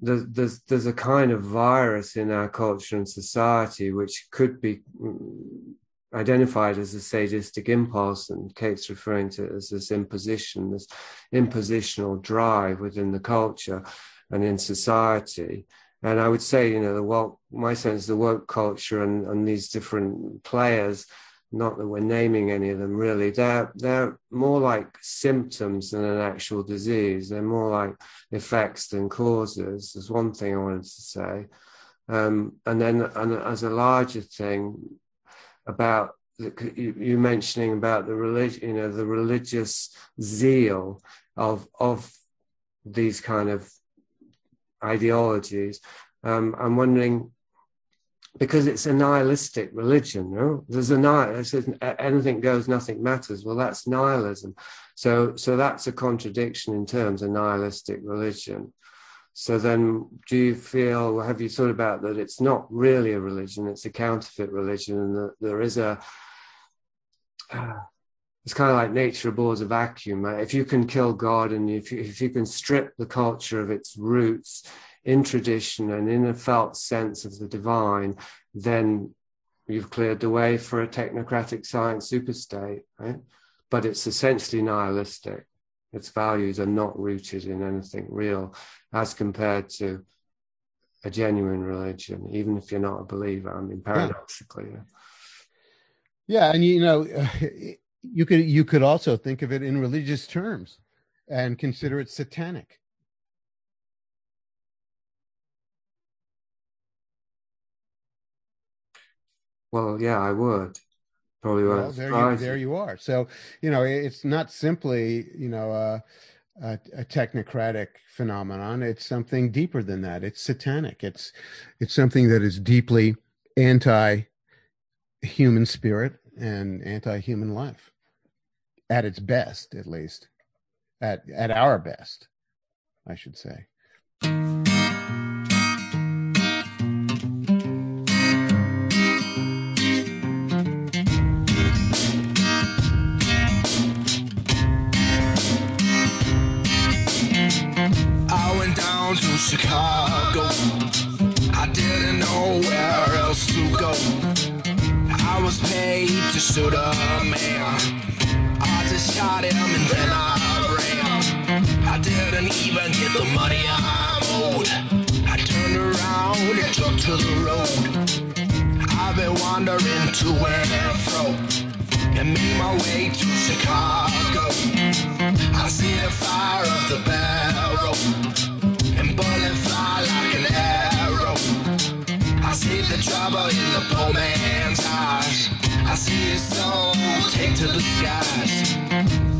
there's there's there's a kind of virus in our culture and society which could be mm, identified as a sadistic impulse, and Kate's referring to it as this imposition, this impositional drive within the culture and in society. And I would say, you know, the woke, my sense, is the woke culture and, and these different players, not that we're naming any of them really, they're they're more like symptoms than an actual disease. They're more like effects than causes. There's one thing I wanted to say. Um, and then and as a larger thing about the, you, mentioning about the religion, you know, the religious zeal of of these kind of ideologies. Um, I'm wondering because it's a nihilistic religion. No, there's a nihilist. Anything goes, nothing matters. Well, that's nihilism. So, so that's a contradiction in terms of nihilistic religion. So then, do you feel? Have you thought about that? It's not really a religion; it's a counterfeit religion, and that there is a. Uh, it's kind of like nature abhors a vacuum. If you can kill God, and if you, if you can strip the culture of its roots in tradition and in a felt sense of the divine, then you've cleared the way for a technocratic science superstate, right? But it's essentially nihilistic. Its values are not rooted in anything real as compared to a genuine religion, even if you're not a believer. I mean, paradoxically. Yeah, yeah and you know, you could you could also think of it in religious terms and consider it satanic. Well, yeah, I would. Probably Well, there you, there you are. So you know, it's not simply you know a, a, a technocratic phenomenon. It's something deeper than that. It's satanic. It's it's something that is deeply anti-human spirit and anti-human life, at its best, at least, at at our best, I should say. Chicago. I didn't know where else to go. I was paid to shoot a man. I just shot him and then I ran. I didn't even get the money I owed. I turned around and took to the road. I've been wandering to and fro and made my way to Chicago. I see the fire of the barrel the trouble in the poor man's eyes. I see his soul take to the skies.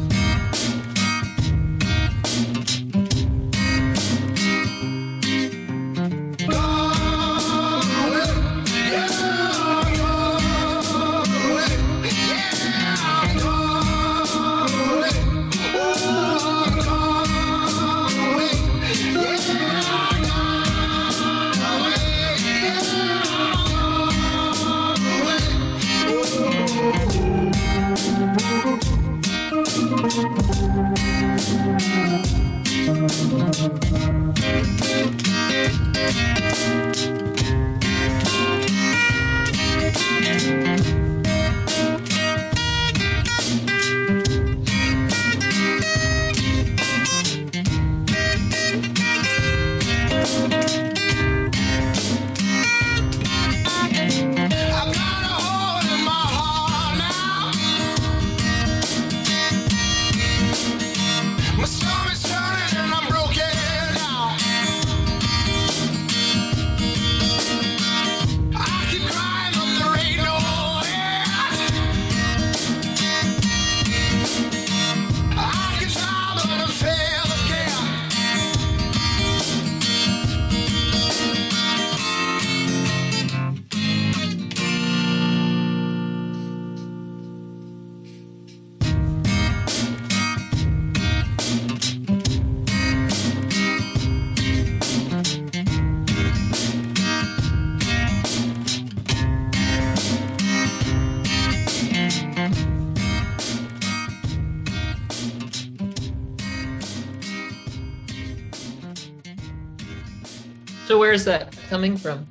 Coming from?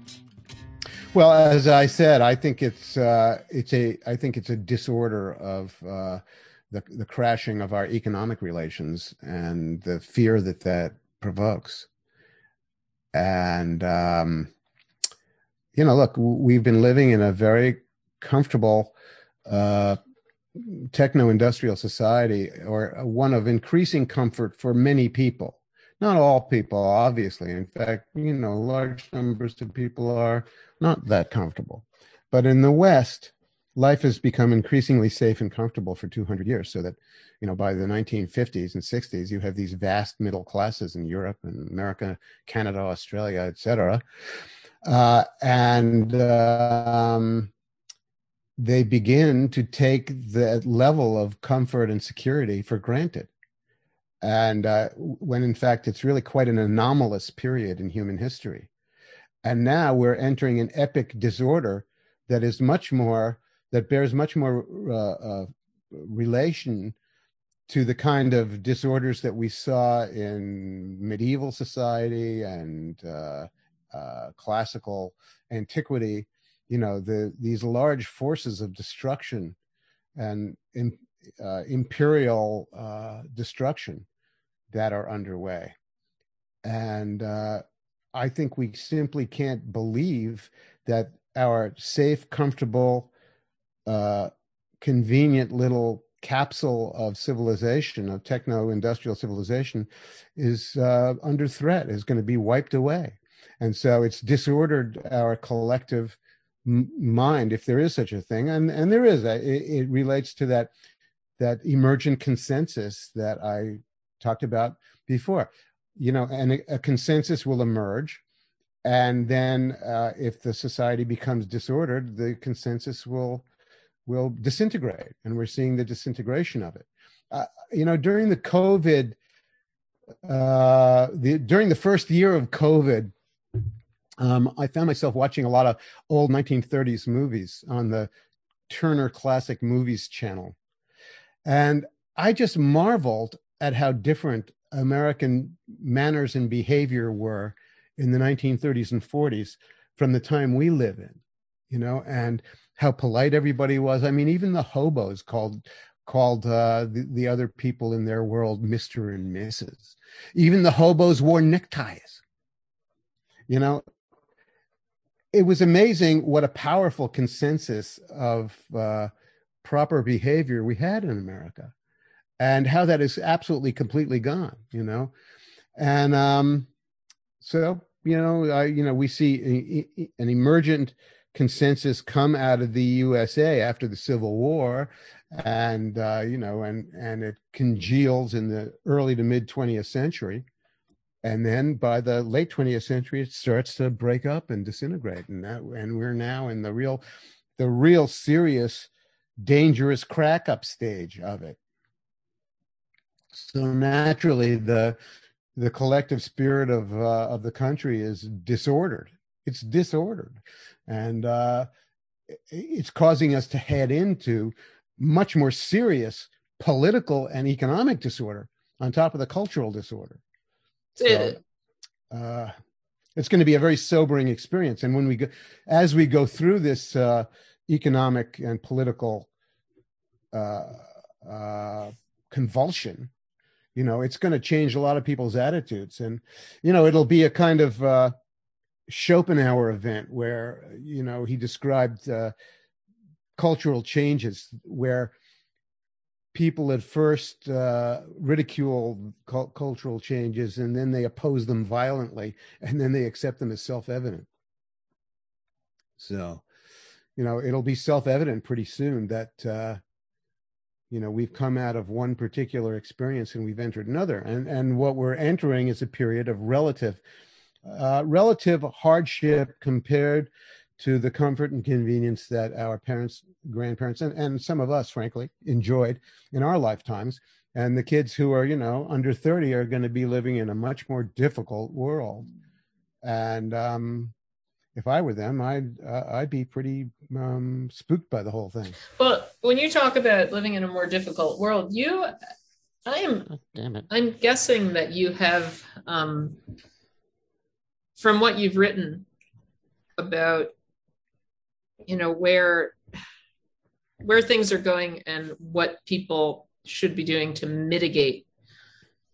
Well, as I said, I think it's uh, it's a I think it's a disorder of uh, the the crashing of our economic relations and the fear that that provokes. And um, you know, look, we've been living in a very comfortable uh, techno-industrial society, or one of increasing comfort for many people. Not all people, obviously. In fact, you know, large numbers of people are not that comfortable. But in the West, life has become increasingly safe and comfortable for 200 years. So that, you know, by the 1950s and 60s, you have these vast middle classes in Europe and America, Canada, Australia, etc. Uh, and um, they begin to take that level of comfort and security for granted. And uh, when in fact it's really quite an anomalous period in human history. And now we're entering an epic disorder that is much more, that bears much more uh, uh, relation to the kind of disorders that we saw in medieval society and uh, uh, classical antiquity. You know, the these large forces of destruction and im- uh, imperial uh, destruction that are underway. And uh, I think we simply can't believe that our safe, comfortable, uh, convenient little capsule of civilization, of techno industrial civilization, is uh, under threat, is going to be wiped away. And so it's disordered our collective m- mind, if there is such a thing. And, and there is, it, it relates to that, that emergent consensus that I talked about before. You know, and a, a consensus will emerge. And then uh, if the society becomes disordered, the consensus will will disintegrate. And we're seeing the disintegration of it. Uh, you know, during the COVID, uh, the, during the first year of COVID, um, I found myself watching a lot of old 1930s movies on the Turner Classic Movies channel. And I just marveled at how different American manners and behavior were in the 1930s and 40s from the time we live in, you know, and how polite everybody was. I mean, even the hobos called called uh, the, the other people in their world Mr. and Mrs. Even the hobos wore neckties. You know, it was amazing what a powerful consensus of uh, proper behavior we had in America and how that is absolutely completely gone, you know. And um, so, you know, I, you know, we see an emergent consensus come out of the USA after the Civil War, and uh, you know, and and it congeals in the early to mid 20th century, and then by the late 20th century, it starts to break up and disintegrate, and that, and we're now in the real, the real serious, dangerous crack up stage of it. So naturally, the the collective spirit of uh, of the country is disordered. It's disordered, and uh, it's causing us to head into much more serious political and economic disorder on top of the cultural disorder. So, uh, it's going to be a very sobering experience. And when we go, as we go through this uh, economic and political uh, uh, convulsion, you know, it's going to change a lot of people's attitudes, and you know, it'll be a kind of uh, Schopenhauer event where you know he described uh, cultural changes where people at first uh, ridicule cul- cultural changes and then they oppose them violently and then they accept them as self-evident. So you know it'll be self-evident pretty soon that uh, you know we've come out of one particular experience and we've entered another and and what we're entering is a period of relative uh, relative hardship compared to the comfort and convenience that our parents, grandparents, and, and some of us, frankly, enjoyed in our lifetimes. And the kids who are, you know, under 30 are going to be living in a much more difficult world. And um, if I were them, I'd uh, I'd be pretty um, spooked by the whole thing. Well, when you talk about living in a more difficult world, you, I am, Oh, damn it! I'm guessing that you have, um, from what you've written about you know where where things are going and what people should be doing to mitigate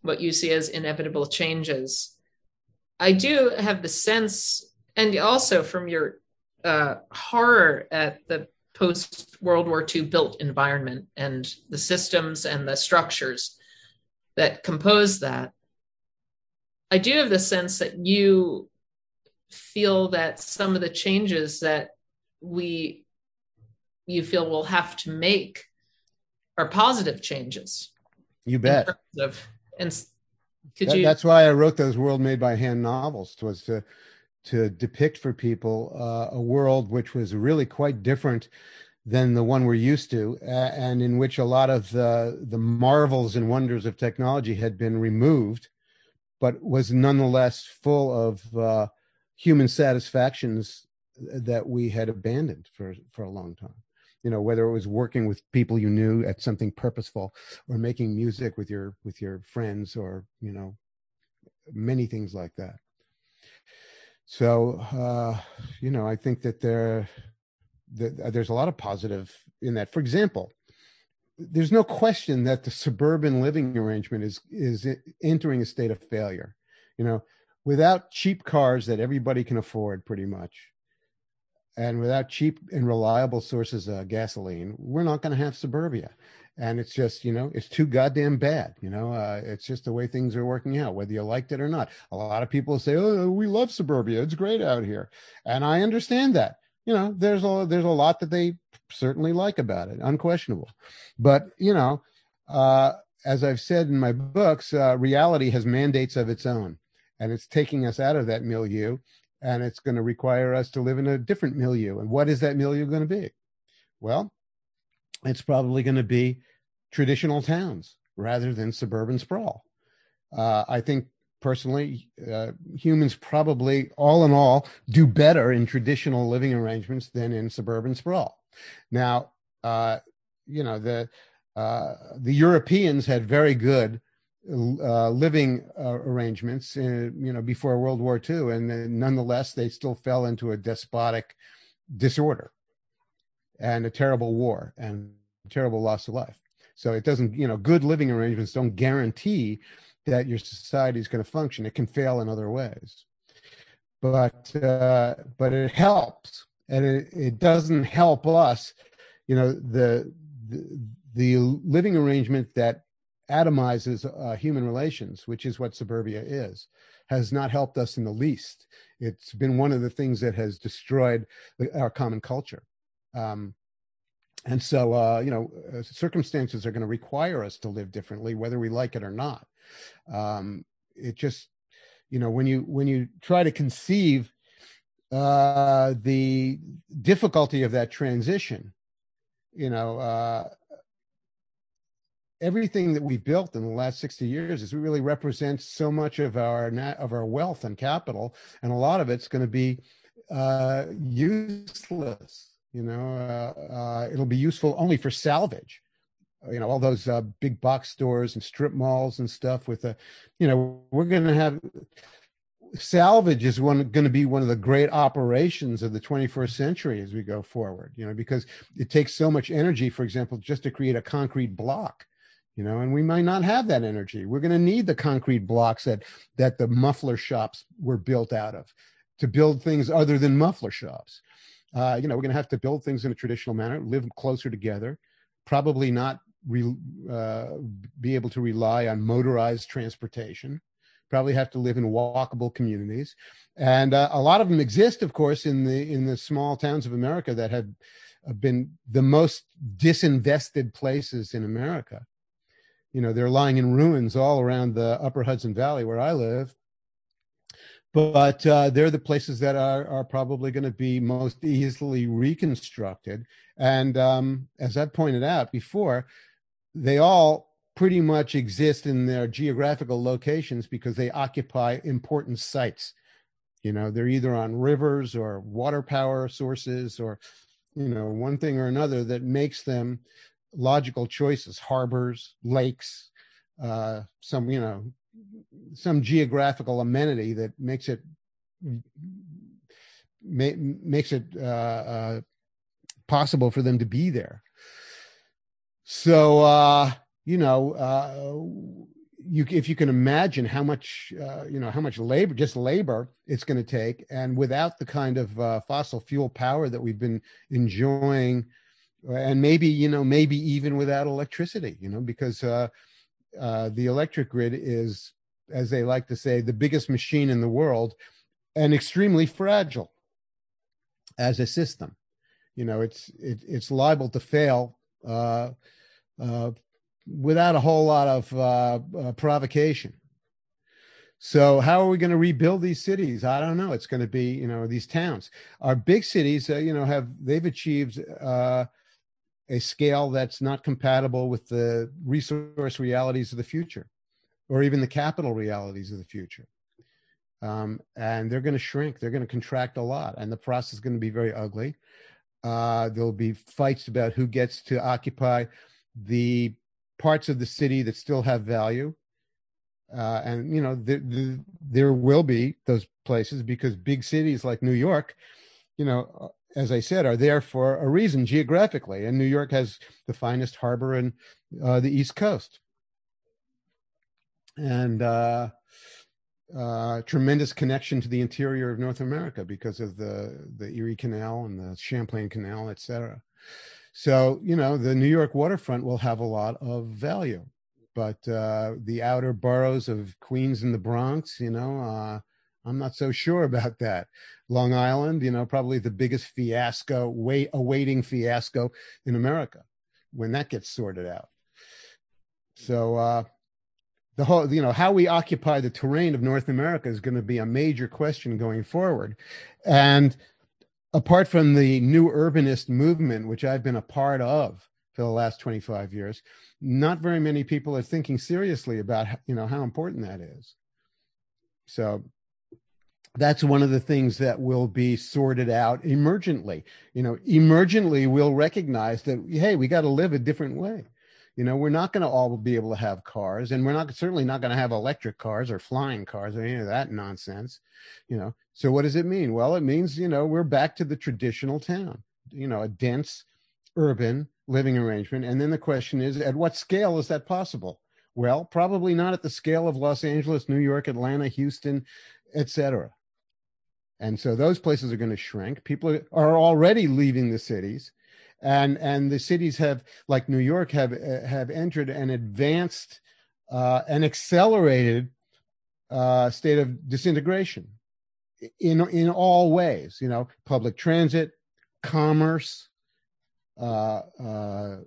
what you see as inevitable changes i do have the sense and also from your uh, horror at the post world war ii built environment and the systems and the structures that compose that i do have the sense that you feel that some of the changes that we you feel we'll have to make are positive changes You bet. of and could That- you that's why I wrote those world made by hand novels was to to depict for people uh, a world which was really quite different than the one we're used to, and in which a lot of the the marvels and wonders of technology had been removed, but was nonetheless full of uh, human satisfactions that we had abandoned for for a long time. You know, whether it was working with people you knew at something purposeful, or making music with your with your friends, or you know, many things like that. So, uh, you know, I think that there, that there's a lot of positive in that. For example, there's no question that the suburban living arrangement is is entering a state of failure. You know, without cheap cars that everybody can afford, pretty much, and without cheap and reliable sources of gasoline, we're not going to have suburbia. And it's just, you know, it's too goddamn bad. You know, uh, it's just the way things are working out, whether you liked it or not. A lot of people say, "Oh, we love suburbia; it's great out here," and I understand that. You know, there's a there's a lot that they certainly like about it, unquestionable. But you know, uh, as I've said in my books, uh, reality has mandates of its own, and it's taking us out of that milieu, and it's going to require us to live in a different milieu. And what is that milieu going to be? Well, it's probably going to be traditional towns rather than suburban sprawl. Uh, I think personally, uh, humans probably, all in all, do better in traditional living arrangements than in suburban sprawl. Now, uh, you know the uh, the Europeans had very good uh, living uh, arrangements, uh, you know, before World War II, and nonetheless, they still fell into a despotic disorder and a terrible war and terrible loss of life. So it doesn't, you know, good living arrangements don't guarantee that your society is going to function. It can fail in other ways, but uh, but it helps, and it, it doesn't help us. You know, the the, the living arrangement that atomizes uh, human relations, which is what suburbia is, has not helped us in the least. It's been one of the things that has destroyed the, our common culture. Um, and so, uh, you know, uh, circumstances are going to require us to live differently, whether we like it or not. Um, it just, you know, when you when you try to conceive uh, the difficulty of that transition, you know, uh, everything that we built in the last 60 years is really represents so much of our of our wealth and capital, and a lot of it's going to be uh, useless. You know, uh, uh, it'll be useful only for salvage. You know, all those uh, big box stores and strip malls and stuff. With the, you know, we're going to have salvage is one going to be one of the great operations of the 21st century as we go forward. You know, because it takes so much energy, for example, just to create a concrete block you know and we might not have that energy we're going to need the concrete blocks that that the muffler shops were built out of to build things other than muffler shops uh, you know we're going to have to build things in a traditional manner live closer together probably not re, uh, be able to rely on motorized transportation probably have to live in walkable communities. And uh, a lot of them exist of course in the in the small towns of america that have been the most disinvested places in america. You know they're lying in ruins all around the upper hudson valley where i live but uh, they're the places that are, are probably going to be most easily reconstructed. And um, as i've pointed out before they all pretty much exist in their geographical locations because they occupy important sites. You know they're either on rivers or water power sources or you know one thing or another that makes them logical choices. Harbors lakes uh, some you know some geographical amenity that makes it ma- makes it uh, uh, possible for them to be there. So, uh, you know, uh, you if you can imagine how much uh, you know how much labor just labor it's going to take and without the kind of uh, fossil fuel power that we've been enjoying and maybe you know maybe even without electricity you know because uh, uh, the electric grid is as they like to say the biggest machine in the world and extremely fragile as a system you know it's it, it's liable to fail uh, uh, without a whole lot of uh, uh, provocation. So how are we going to rebuild these cities? I don't know. It's going to be, you know, these towns. Our big cities, you know, have they've achieved uh, a scale that's not compatible with the resource realities of the future, or even the capital realities of the future. Um, and they're going to shrink. They're going to contract a lot, and the process is going to be very ugly. Uh, there'll be fights about who gets to occupy the parts of the city that still have value. Uh, and you know there, there, there will be those places because big cities like New York, you know, as I said, are there for a reason geographically, and New York has the finest harbor in uh, the East Coast, and uh, uh, tremendous connection to the interior of North America because of the the Erie Canal and the Champlain Canal, et cetera. So, you know, the New York waterfront will have a lot of value, but uh, the outer boroughs of Queens and the Bronx, you know, uh, I'm not so sure about that. Long Island, you know, probably the biggest fiasco, wait, awaiting fiasco in America when that gets sorted out. So, uh, the whole, you know, how we occupy the terrain of North America is going to be a major question going forward. And apart from the new urbanist movement, which I've been a part of for the last 25 years, not very many people are thinking seriously about, you know, how important that is. So that's one of the things that will be sorted out emergently. You know, emergently, we'll recognize that, hey, we got to live a different way. You know, we're not going to all be able to have cars, and we're not certainly not going to have electric cars or flying cars or any of that nonsense. You know, so what does it mean? Well, it means you know we're back to the traditional town. You know, a dense urban living arrangement, and then the question is, at what scale is that possible? Well, probably not at the scale of Los Angeles, New York, Atlanta, Houston, etc. And so those places are going to shrink. People are already leaving the cities and and the cities have like new york have have entered an advanced uh, an accelerated uh, state of disintegration in in all ways you know public transit commerce uh, uh,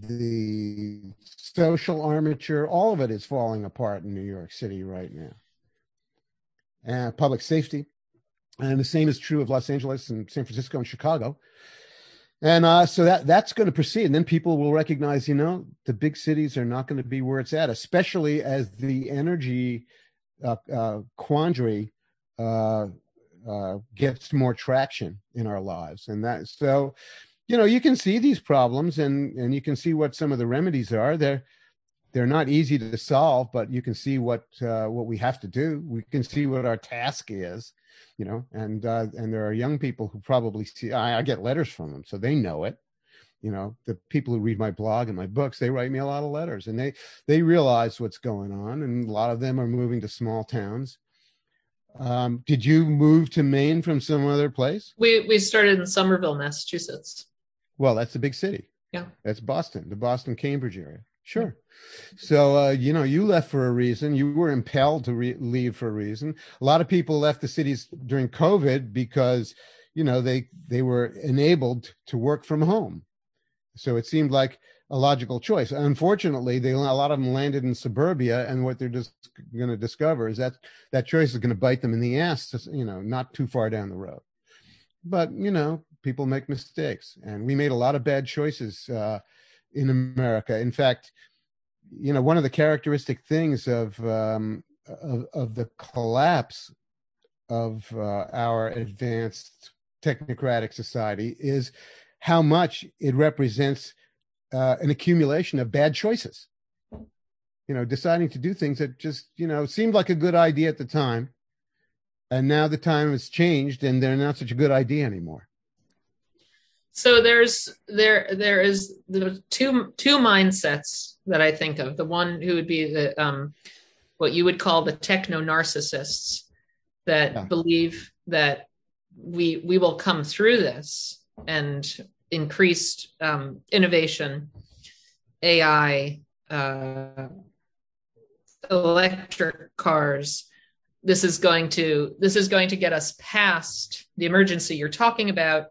the social armature all of it is falling apart in new york city right now public safety. And the same is true of los angeles and san francisco and chicago. And uh, so that that's going to proceed, and then people will recognize, you know, the big cities are not going to be where it's at, especially as the energy uh, uh, quandary uh, uh, gets more traction in our lives, and that so, you know, you can see these problems, and and you can see what some of the remedies are. They're they're not easy to solve, but you can see what uh, what we have to do. We can see what our task is you know and uh, and there are young people who probably see I, I get letters from them so they know it you know the people who read my blog and my books they write me a lot of letters and they they realize what's going on and a lot of them are moving to small towns um, did you move to maine from some other place We we started in Somerville, Massachusetts. well that's a big city Yeah. that's boston the boston cambridge area sure. So uh, you know you left for a reason. You were impelled to re- leave for a reason. A lot of people left the cities during covid because you know they they were enabled to work from home. So it seemed like a logical choice. Unfortunately they a lot of them landed in suburbia and what they're just going to discover is that that choice is going to bite them in the ass you know not too far down the road. But you know people make mistakes and we made a lot of bad choices uh, in america. In fact you know one of the characteristic things of um, of, of the collapse of uh, our advanced technocratic society is how much it represents uh, an accumulation of bad choices. You know deciding to do things that just you know seemed like a good idea at the time and now the time has changed and they're not such a good idea anymore So there's there there is the two two mindsets that I think of. The one who would be the um, what you would call the techno narcissists that Yeah. believe that we we will come through this and increased um, innovation, AI, uh, electric cars. This is going to this is going to get us past the emergency you're talking about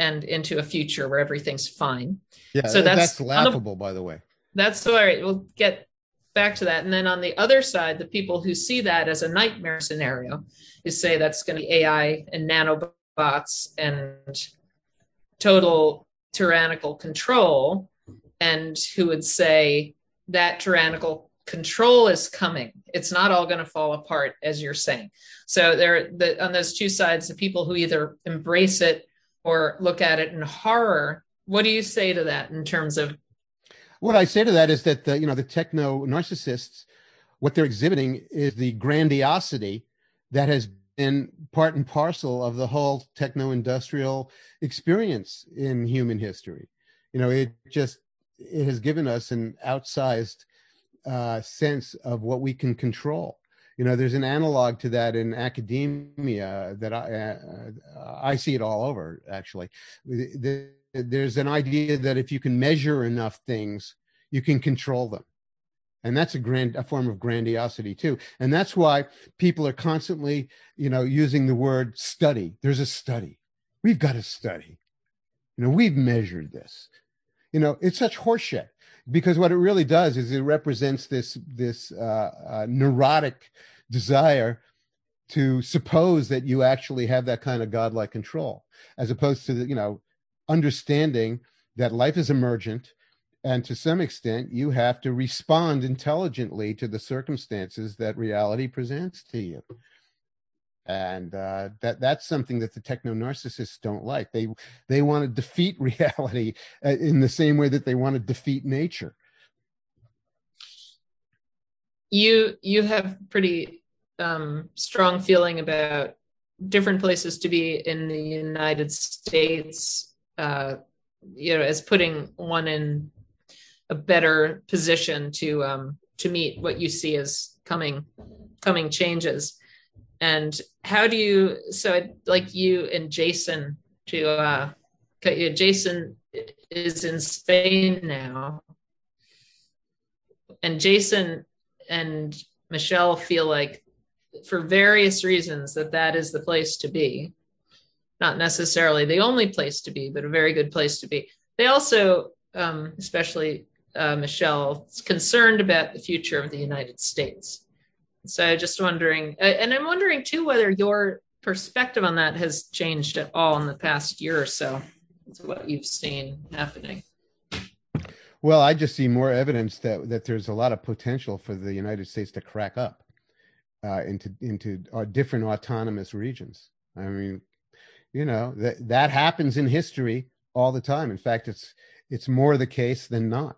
and into a future where everything's fine. Yeah, So that's that's on the- laughable, by the way. That's all right. We'll get back to that. And then on the other side, the people who see that as a nightmare scenario, who say that's going to be AI and nanobots and total tyrannical control, and who would say that tyrannical control is coming. It's not all going to fall apart, as you're saying. So there, the, on those two sides, the people who either embrace it or look at it in horror. What do you say to that in terms of What I say to that is that the, you know the techno narcissists, what they're exhibiting is the grandiosity that has been part and parcel of the whole techno industrial experience in human history. You know, it just it has given us an outsized uh, sense of what we can control. You know, there's an analog to that in academia that I uh, I see it all over. Actually, The- there's an idea that if you can measure enough things, you can control them, and that's a grand a form of grandiosity too. And that's why people are constantly, you know, using the word study. There's a study. We've got a study. You know, we've measured this. You know, it's such horseshit because what it really does is it represents this this uh, uh, neurotic desire to suppose that you actually have that kind of godlike control, as opposed to the, you know understanding that life is emergent, and to some extent you have to respond intelligently to the circumstances that reality presents to you. And uh, that that's something that the techno narcissists don't like. They they want to defeat reality uh, in the same way that they want to defeat nature. you you have pretty um, strong feeling about different places to be in the United States, uh, you know, as putting one in a better position to um, to meet what you see as coming coming changes. And how do you? So, like you and Jasun to. Uh, Jasun is in Spain now, and Jasun and Michelle feel like for various reasons that that is the place to be not necessarily the only place to be but a very good place to be they also um, especially uh, michelle is concerned about the future of the united states so just wondering uh, and i'm wondering too whether your perspective on that has changed at all in the past year or so It's what you've seen happening Well, I just see more evidence that that there's a lot of potential for the United States to crack up uh, into into uh, different autonomous regions. I mean, you know that that happens in history all the time. In fact, it's it's more the case than not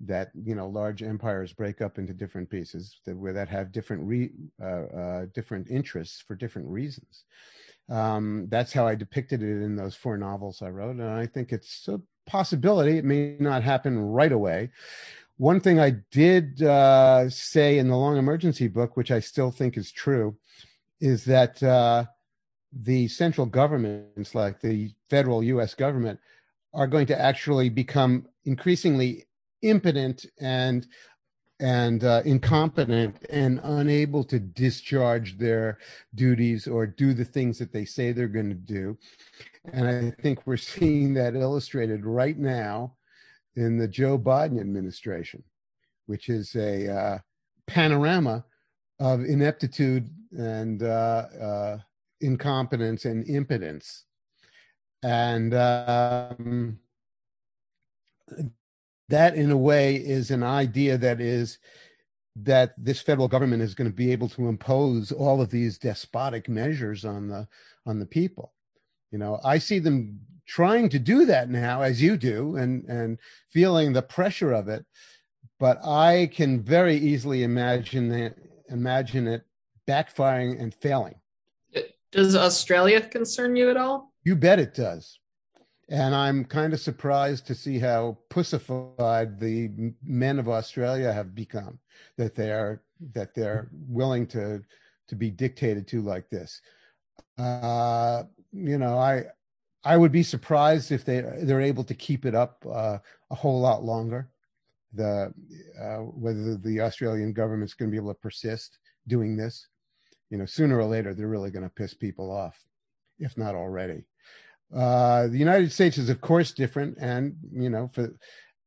that you know large empires break up into different pieces that where that have different re, uh, uh, different interests for different reasons. Um, that's how I depicted it in those four novels I wrote, and I think it's a possibility. It may not happen right away. One thing I did uh, say in the Long Emergency book, which I still think is true, is that uh, the central governments, like the federal U.S. government, are going to actually become increasingly impotent and and uh, incompetent and unable to discharge their duties or do the things that they say they're going to do. And I think we're seeing that illustrated right now in the Joe Biden administration, which is a uh, panorama of ineptitude and uh, uh, incompetence and impotence. And um, that, in a way, is an idea that is that this federal government is going to be able to impose all of these despotic measures on the on the people. You know, I see them trying to do that now, as you do, and and feeling the pressure of it. But I can very easily imagine that, imagine it backfiring and failing. does australia concern you at all You bet it does. And I'm kind of surprised to see how pussified the men of Australia have become. That they are that they're willing to to be dictated to like this. Uh, you know, I I would be surprised if they they're able to keep it up uh, a whole lot longer. The uh, whether the Australian government's going to be able to persist doing this, you know, sooner or later they're really going to piss people off, if not already. Uh, the United States is of course different, and you know, for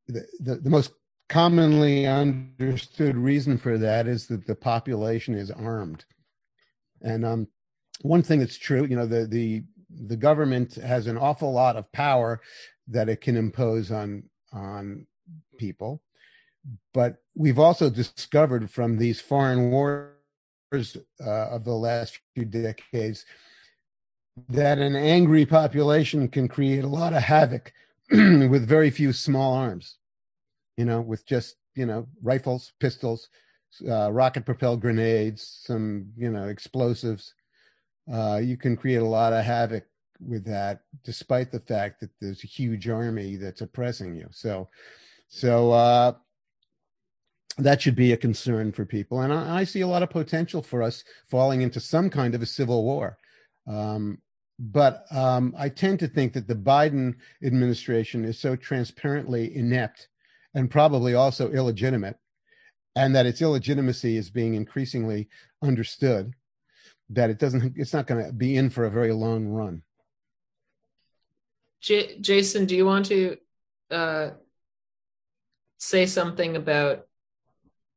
the, the, the most commonly understood reason for that is that the population is armed. And um, one thing that's true, you know, the the the government has an awful lot of power that it can impose on on people, but we've also discovered from these foreign wars uh, of the last few decades that an angry population can create a lot of havoc with very few small arms you know, with just, you know, rifles, pistols, uh, rocket propelled grenades, some, you know, explosives. Uh, you can create a lot of havoc with that, despite the fact that there's a huge army that's oppressing you. So, so, uh, that should be a concern for people. And I, I see a lot of potential for us falling into some kind of a civil war. Um, but um, I tend to think that the Biden administration is so transparently inept and probably also illegitimate, and that its illegitimacy is being increasingly understood. That it doesn't, it's not going to be in for a very long run. J- Jasun, do you want to uh, say something about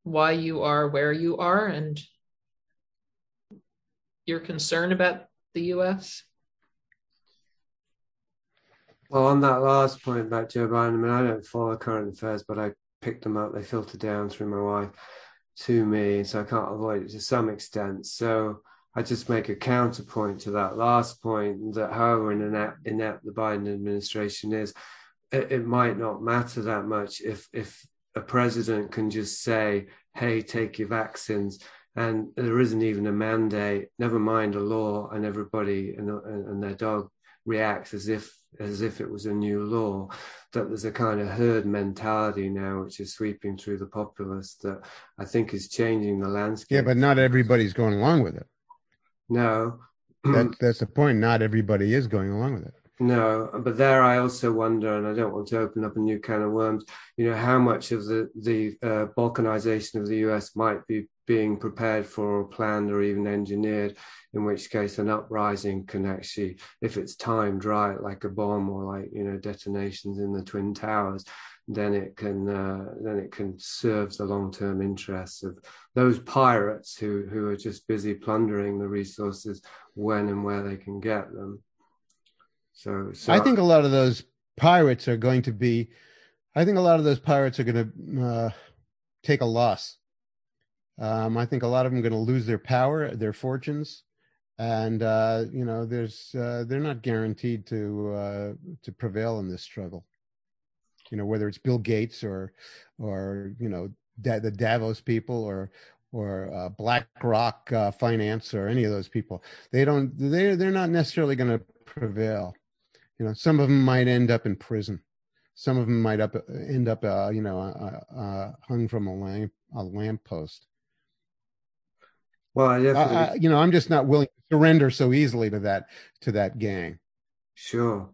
why you are where you are and your concern about the U.S.? Well, on that last point about Joe Biden, I mean, I don't follow current affairs, but I picked them up. They filter down through my wife to me, so I can't avoid it to some extent. So I just make a counterpoint to that last point that however inept, inept the Biden administration is, it, it might not matter that much if if a president can just say, "Hey, take your vaccines." And there isn't even a mandate, never mind a law, and everybody and, and their dog reacts as if as if it was a new law that there's a kind of herd mentality now which is sweeping through the populace that i think is changing the landscape Yeah, but not everybody's going along with it. no That, that's the point. Not everybody is going along with it. No, but there I also wonder, and I don't want to open up a new can of worms. You know how much of the the uh, balkanization of the U.S. might be being prepared for, or planned, or even engineered. In which case, an uprising can actually, if it's timed right, like a bomb or like you know detonations in the twin towers, then it can uh, then it can serve the long term interests of those pirates who who are just busy plundering the resources when and where they can get them. So, so I think a lot of those pirates are going to be. I think a lot of those pirates are going to uh, take a loss. Um, I think a lot of them are going to lose their power, their fortunes, and uh, you know, there's uh, they're not guaranteed to uh, to prevail in this struggle. You know, whether it's Bill Gates or or you know da- the Davos people or or uh, BlackRock uh, Finance or any of those people, they don't they they're not necessarily going to prevail. You know, some of them might end up in prison. Some of them might up end up, uh, you know, hung from a lamp a lamppost. Well, I definitely I, you know, I'm just not willing to surrender so easily to that to that gang. Sure,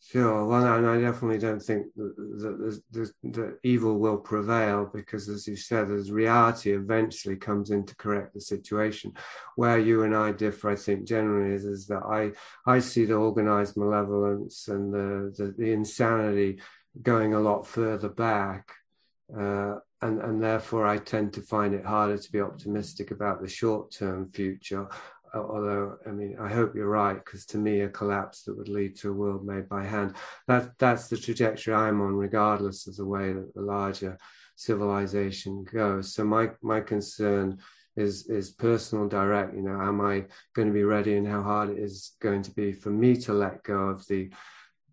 sure. Well, and I definitely don't think that, the, that, that evil will prevail because, as you said, as reality eventually comes in to correct the situation. Where you and I differ, I think, generally is, is that I, I see the organized malevolence and the, the, the insanity going a lot further back. Uh, and, and therefore, I tend to find it harder to be optimistic about the short term future uh, although I mean I hope you're right because to me a collapse that would lead to a world made by hand that that's the trajectory I'm on regardless of the way that the larger civilization goes. So my my concern is is personal direct you know am I going to be ready and how hard it is going to be for me to let go of the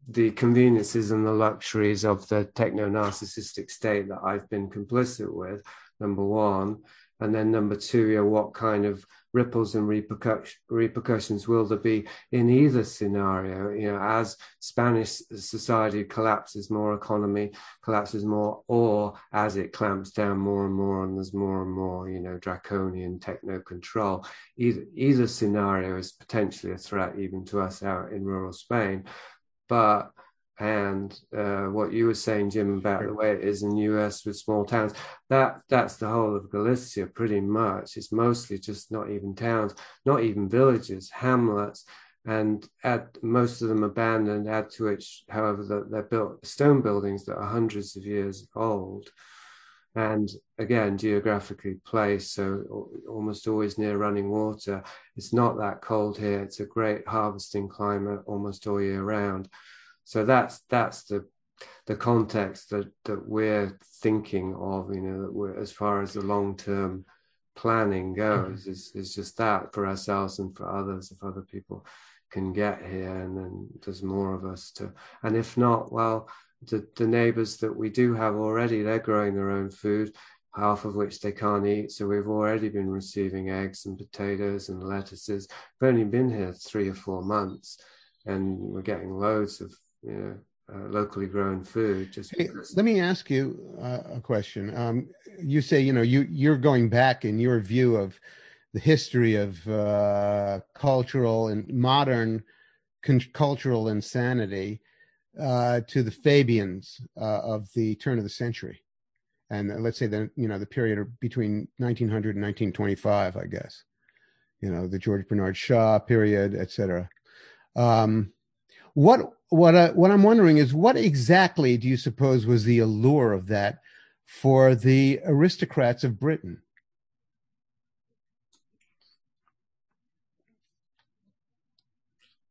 the conveniences and the luxuries of the techno narcissistic state that I've been complicit with number one and then number two, know, what kind of ripples and repercussions repercussions will there be in either scenario? You know, as Spanish society collapses, more economy collapses more, or as it clamps down more and more, and there's more and more, you know, draconian techno control. Either either scenario is potentially a threat even to us out in rural Spain, but and uh, what you were saying, Jim, about the way it is in the US with small towns, that that's the whole of Galicia pretty much. It's mostly just not even towns, not even villages, hamlets, and add most of them abandoned. Add to which, however, that they're built stone buildings that are hundreds of years old, and again geographically placed, so almost always near running water. It's not that cold here. It's a great harvesting climate almost all year round so that's that's the the context that that we're thinking of you know that we're as far as the long term planning goes mm-hmm. is is just that for ourselves and for others if other people can get here and then there's more of us to and if not well the the neighbors that we do have already they're growing their own food half of which they can't eat so we've already been receiving eggs and potatoes and lettuces we've only been here three or four months and we're getting loads of you know, uh, locally grown food. Just Hey, let me ask you uh, a question. Um, you say you know you you're going back in your view of the history of uh, cultural and modern con- cultural insanity uh, to the Fabians uh, of the turn of the century, and let's say the you know the period between 1900 and 1925, I guess. You know the George Bernard Shaw period, etc. Um, what what I, what I'm wondering is what exactly do you suppose was the allure of that for the aristocrats of Britain?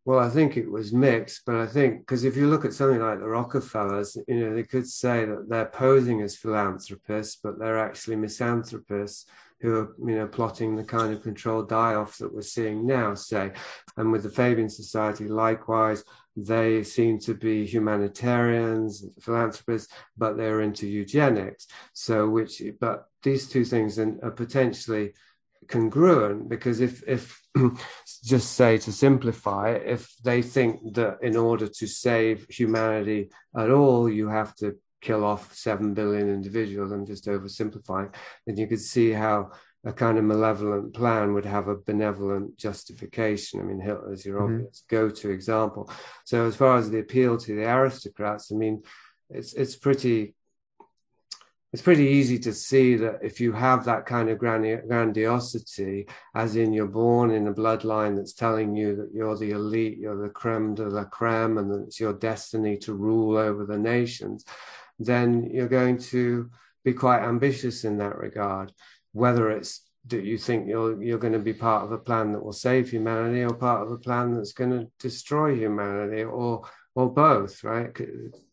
Well, I think it was mixed, but I think because if you look at something like the Rockefellers, you know, they could say that they're posing as philanthropists, but they're actually misanthropists who are, you know, plotting the kind of controlled die-off that we're seeing now, say. And with the Fabian Society, likewise, they seem to be humanitarians, philanthropists, but they're into eugenics. So, which, but these two things are are potentially congruent because if if just say to simplify if they think that in order to save humanity at all you have to kill off 7 billion individuals i'm just oversimplifying then you could see how a kind of malevolent plan would have a benevolent justification i mean hitler's your Mhm. obvious go-to example so as far as the appeal to the aristocrats i mean it's it's pretty it's pretty easy to see that if you have that kind of grandiosity, as in you're born in a bloodline that's telling you that you're the elite, you're the creme de la creme, and that it's your destiny to rule over the nations, then you're going to be quite ambitious in that regard. Whether it's that you think you're you're going to be part of a plan that will save humanity, or part of a plan that's going to destroy humanity, or or both, right?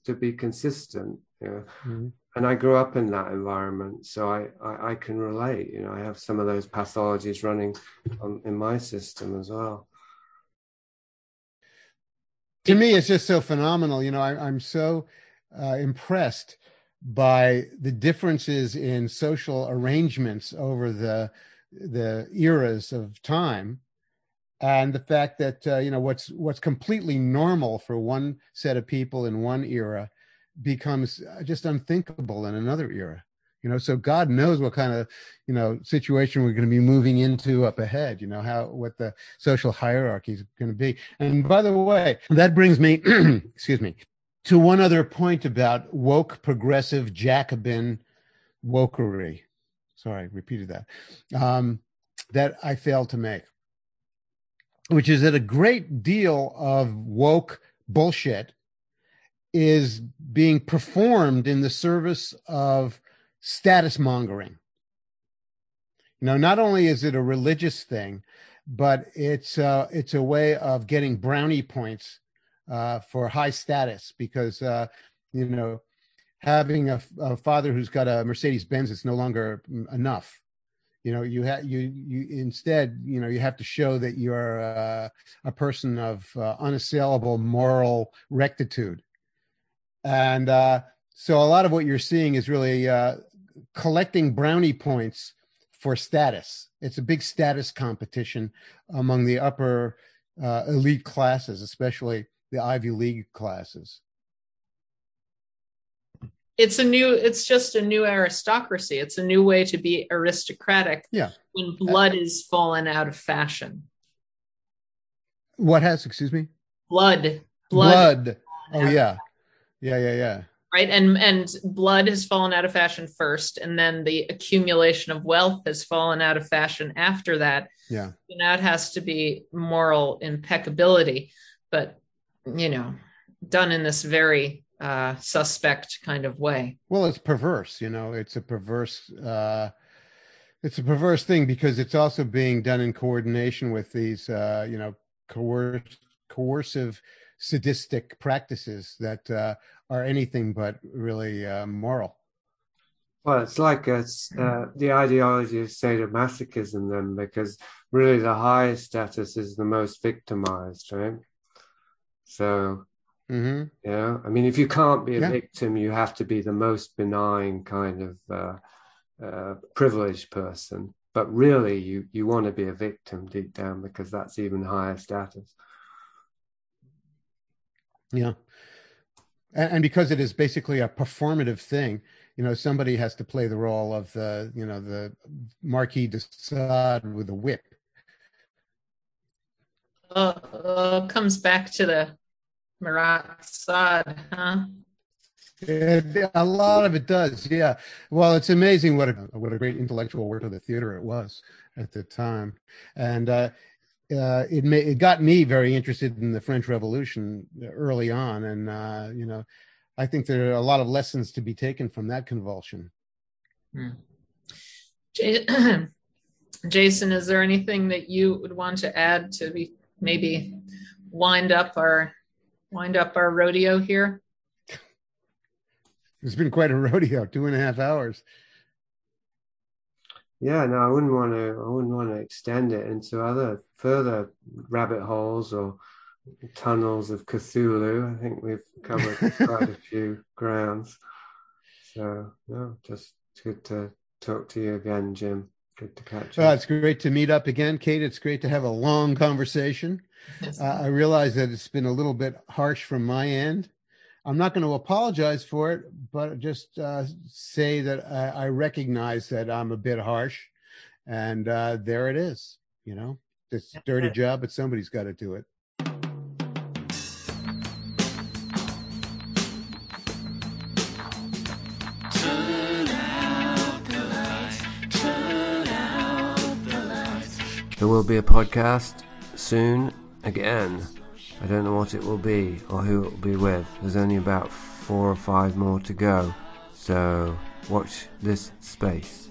To be consistent, Mhm. And I grew up in that environment, so I, I, I can relate. You know, I have some of those pathologies running on, in my system as well. To me, it's just so phenomenal. You know, I, I'm so uh, impressed by the differences in social arrangements over the the eras of time and the fact that uh, you know what's what's completely normal for one set of people in one era becomes uh, just unthinkable in another era you know? So god knows what kind of you know situation we're going to be moving into up ahead you know how what the social hierarchy is going to be. And by the way that brings me excuse me to one other point about woke progressive jacobin wokery. Sorry repeated that. Um, that i failed to make which is that a great deal of woke bullshit is being performed in the service of status mongering. You know, not only is it a religious thing, but it's uh, it's a way of getting brownie points uh, for high status because uh, you know having a, a father who's got a Mercedes Benz is no longer enough you know you have you you instead you know you have to show that you're uh, a person of uh, unassailable moral rectitude and uh, so a lot of what you're seeing is really uh, collecting brownie points for status. It's a big status competition among the upper uh, elite classes, especially the Ivy League classes. it's a new it's just a new aristocracy it's a new way to be aristocratic Yeah. when blood is fallen out of fashion What has? Excuse me. blood blood, Blood. Oh yeah, yeah, yeah, yeah. right and and blood has fallen out of fashion first and then the accumulation of wealth has fallen out of fashion after that Yeah. and that has to be moral impeccability but you know done in this very uh suspect kind of way Well, it's perverse, you know. It's a perverse. Uh, it's a perverse thing because it's also being done in coordination with these, uh, you know, coer- coercive, sadistic practices that uh, are anything but really uh, moral. Well, it's like it's, uh, the ideology of sadomasochism, then, because really the highest status is the most victimized, right? So, hmm you know, I mean, if you can't be a Yeah. victim, you have to be the most benign kind of uh, uh, privileged person. But really, you, you want to be a victim deep down because that's even higher status. Yeah. And, and because it is basically a performative thing, you know, somebody has to play the role of the, you know, the Marquis de Sade with a whip. uh, uh comes back to the Marat/Sade, huh? It, a lot of it does, yeah. Well, it's amazing what a what a great intellectual work of the theater it was at the time, and uh, uh, it ma- it got me very interested in the French Revolution early on, and uh, you know, I think there are a lot of lessons to be taken from that convulsion. Ja- Jasun, is there anything that you would want to add to be maybe wind up our wind up our rodeo here? It's been quite a rodeo, two and a half hours. Yeah, no, I wouldn't want to. I wouldn't want to extend it into other further rabbit holes or tunnels of Cthulhu. I think we've covered quite a few grounds. So, no, just good to talk to you again, Jim. Good to catch Well, up. it's great to meet up again, Kate. It's great to have a long conversation. Uh, I realize that it's been a little bit harsh from my end. I'm not going to apologize for it, but just uh, say that I, I recognize that I'm a bit harsh, and uh, there it is. You know, it's a dirty job, but somebody's got to do it. There will be a podcast soon again. I don't know what it will be or who it will be with. There's only about four or five more to go. So watch this space.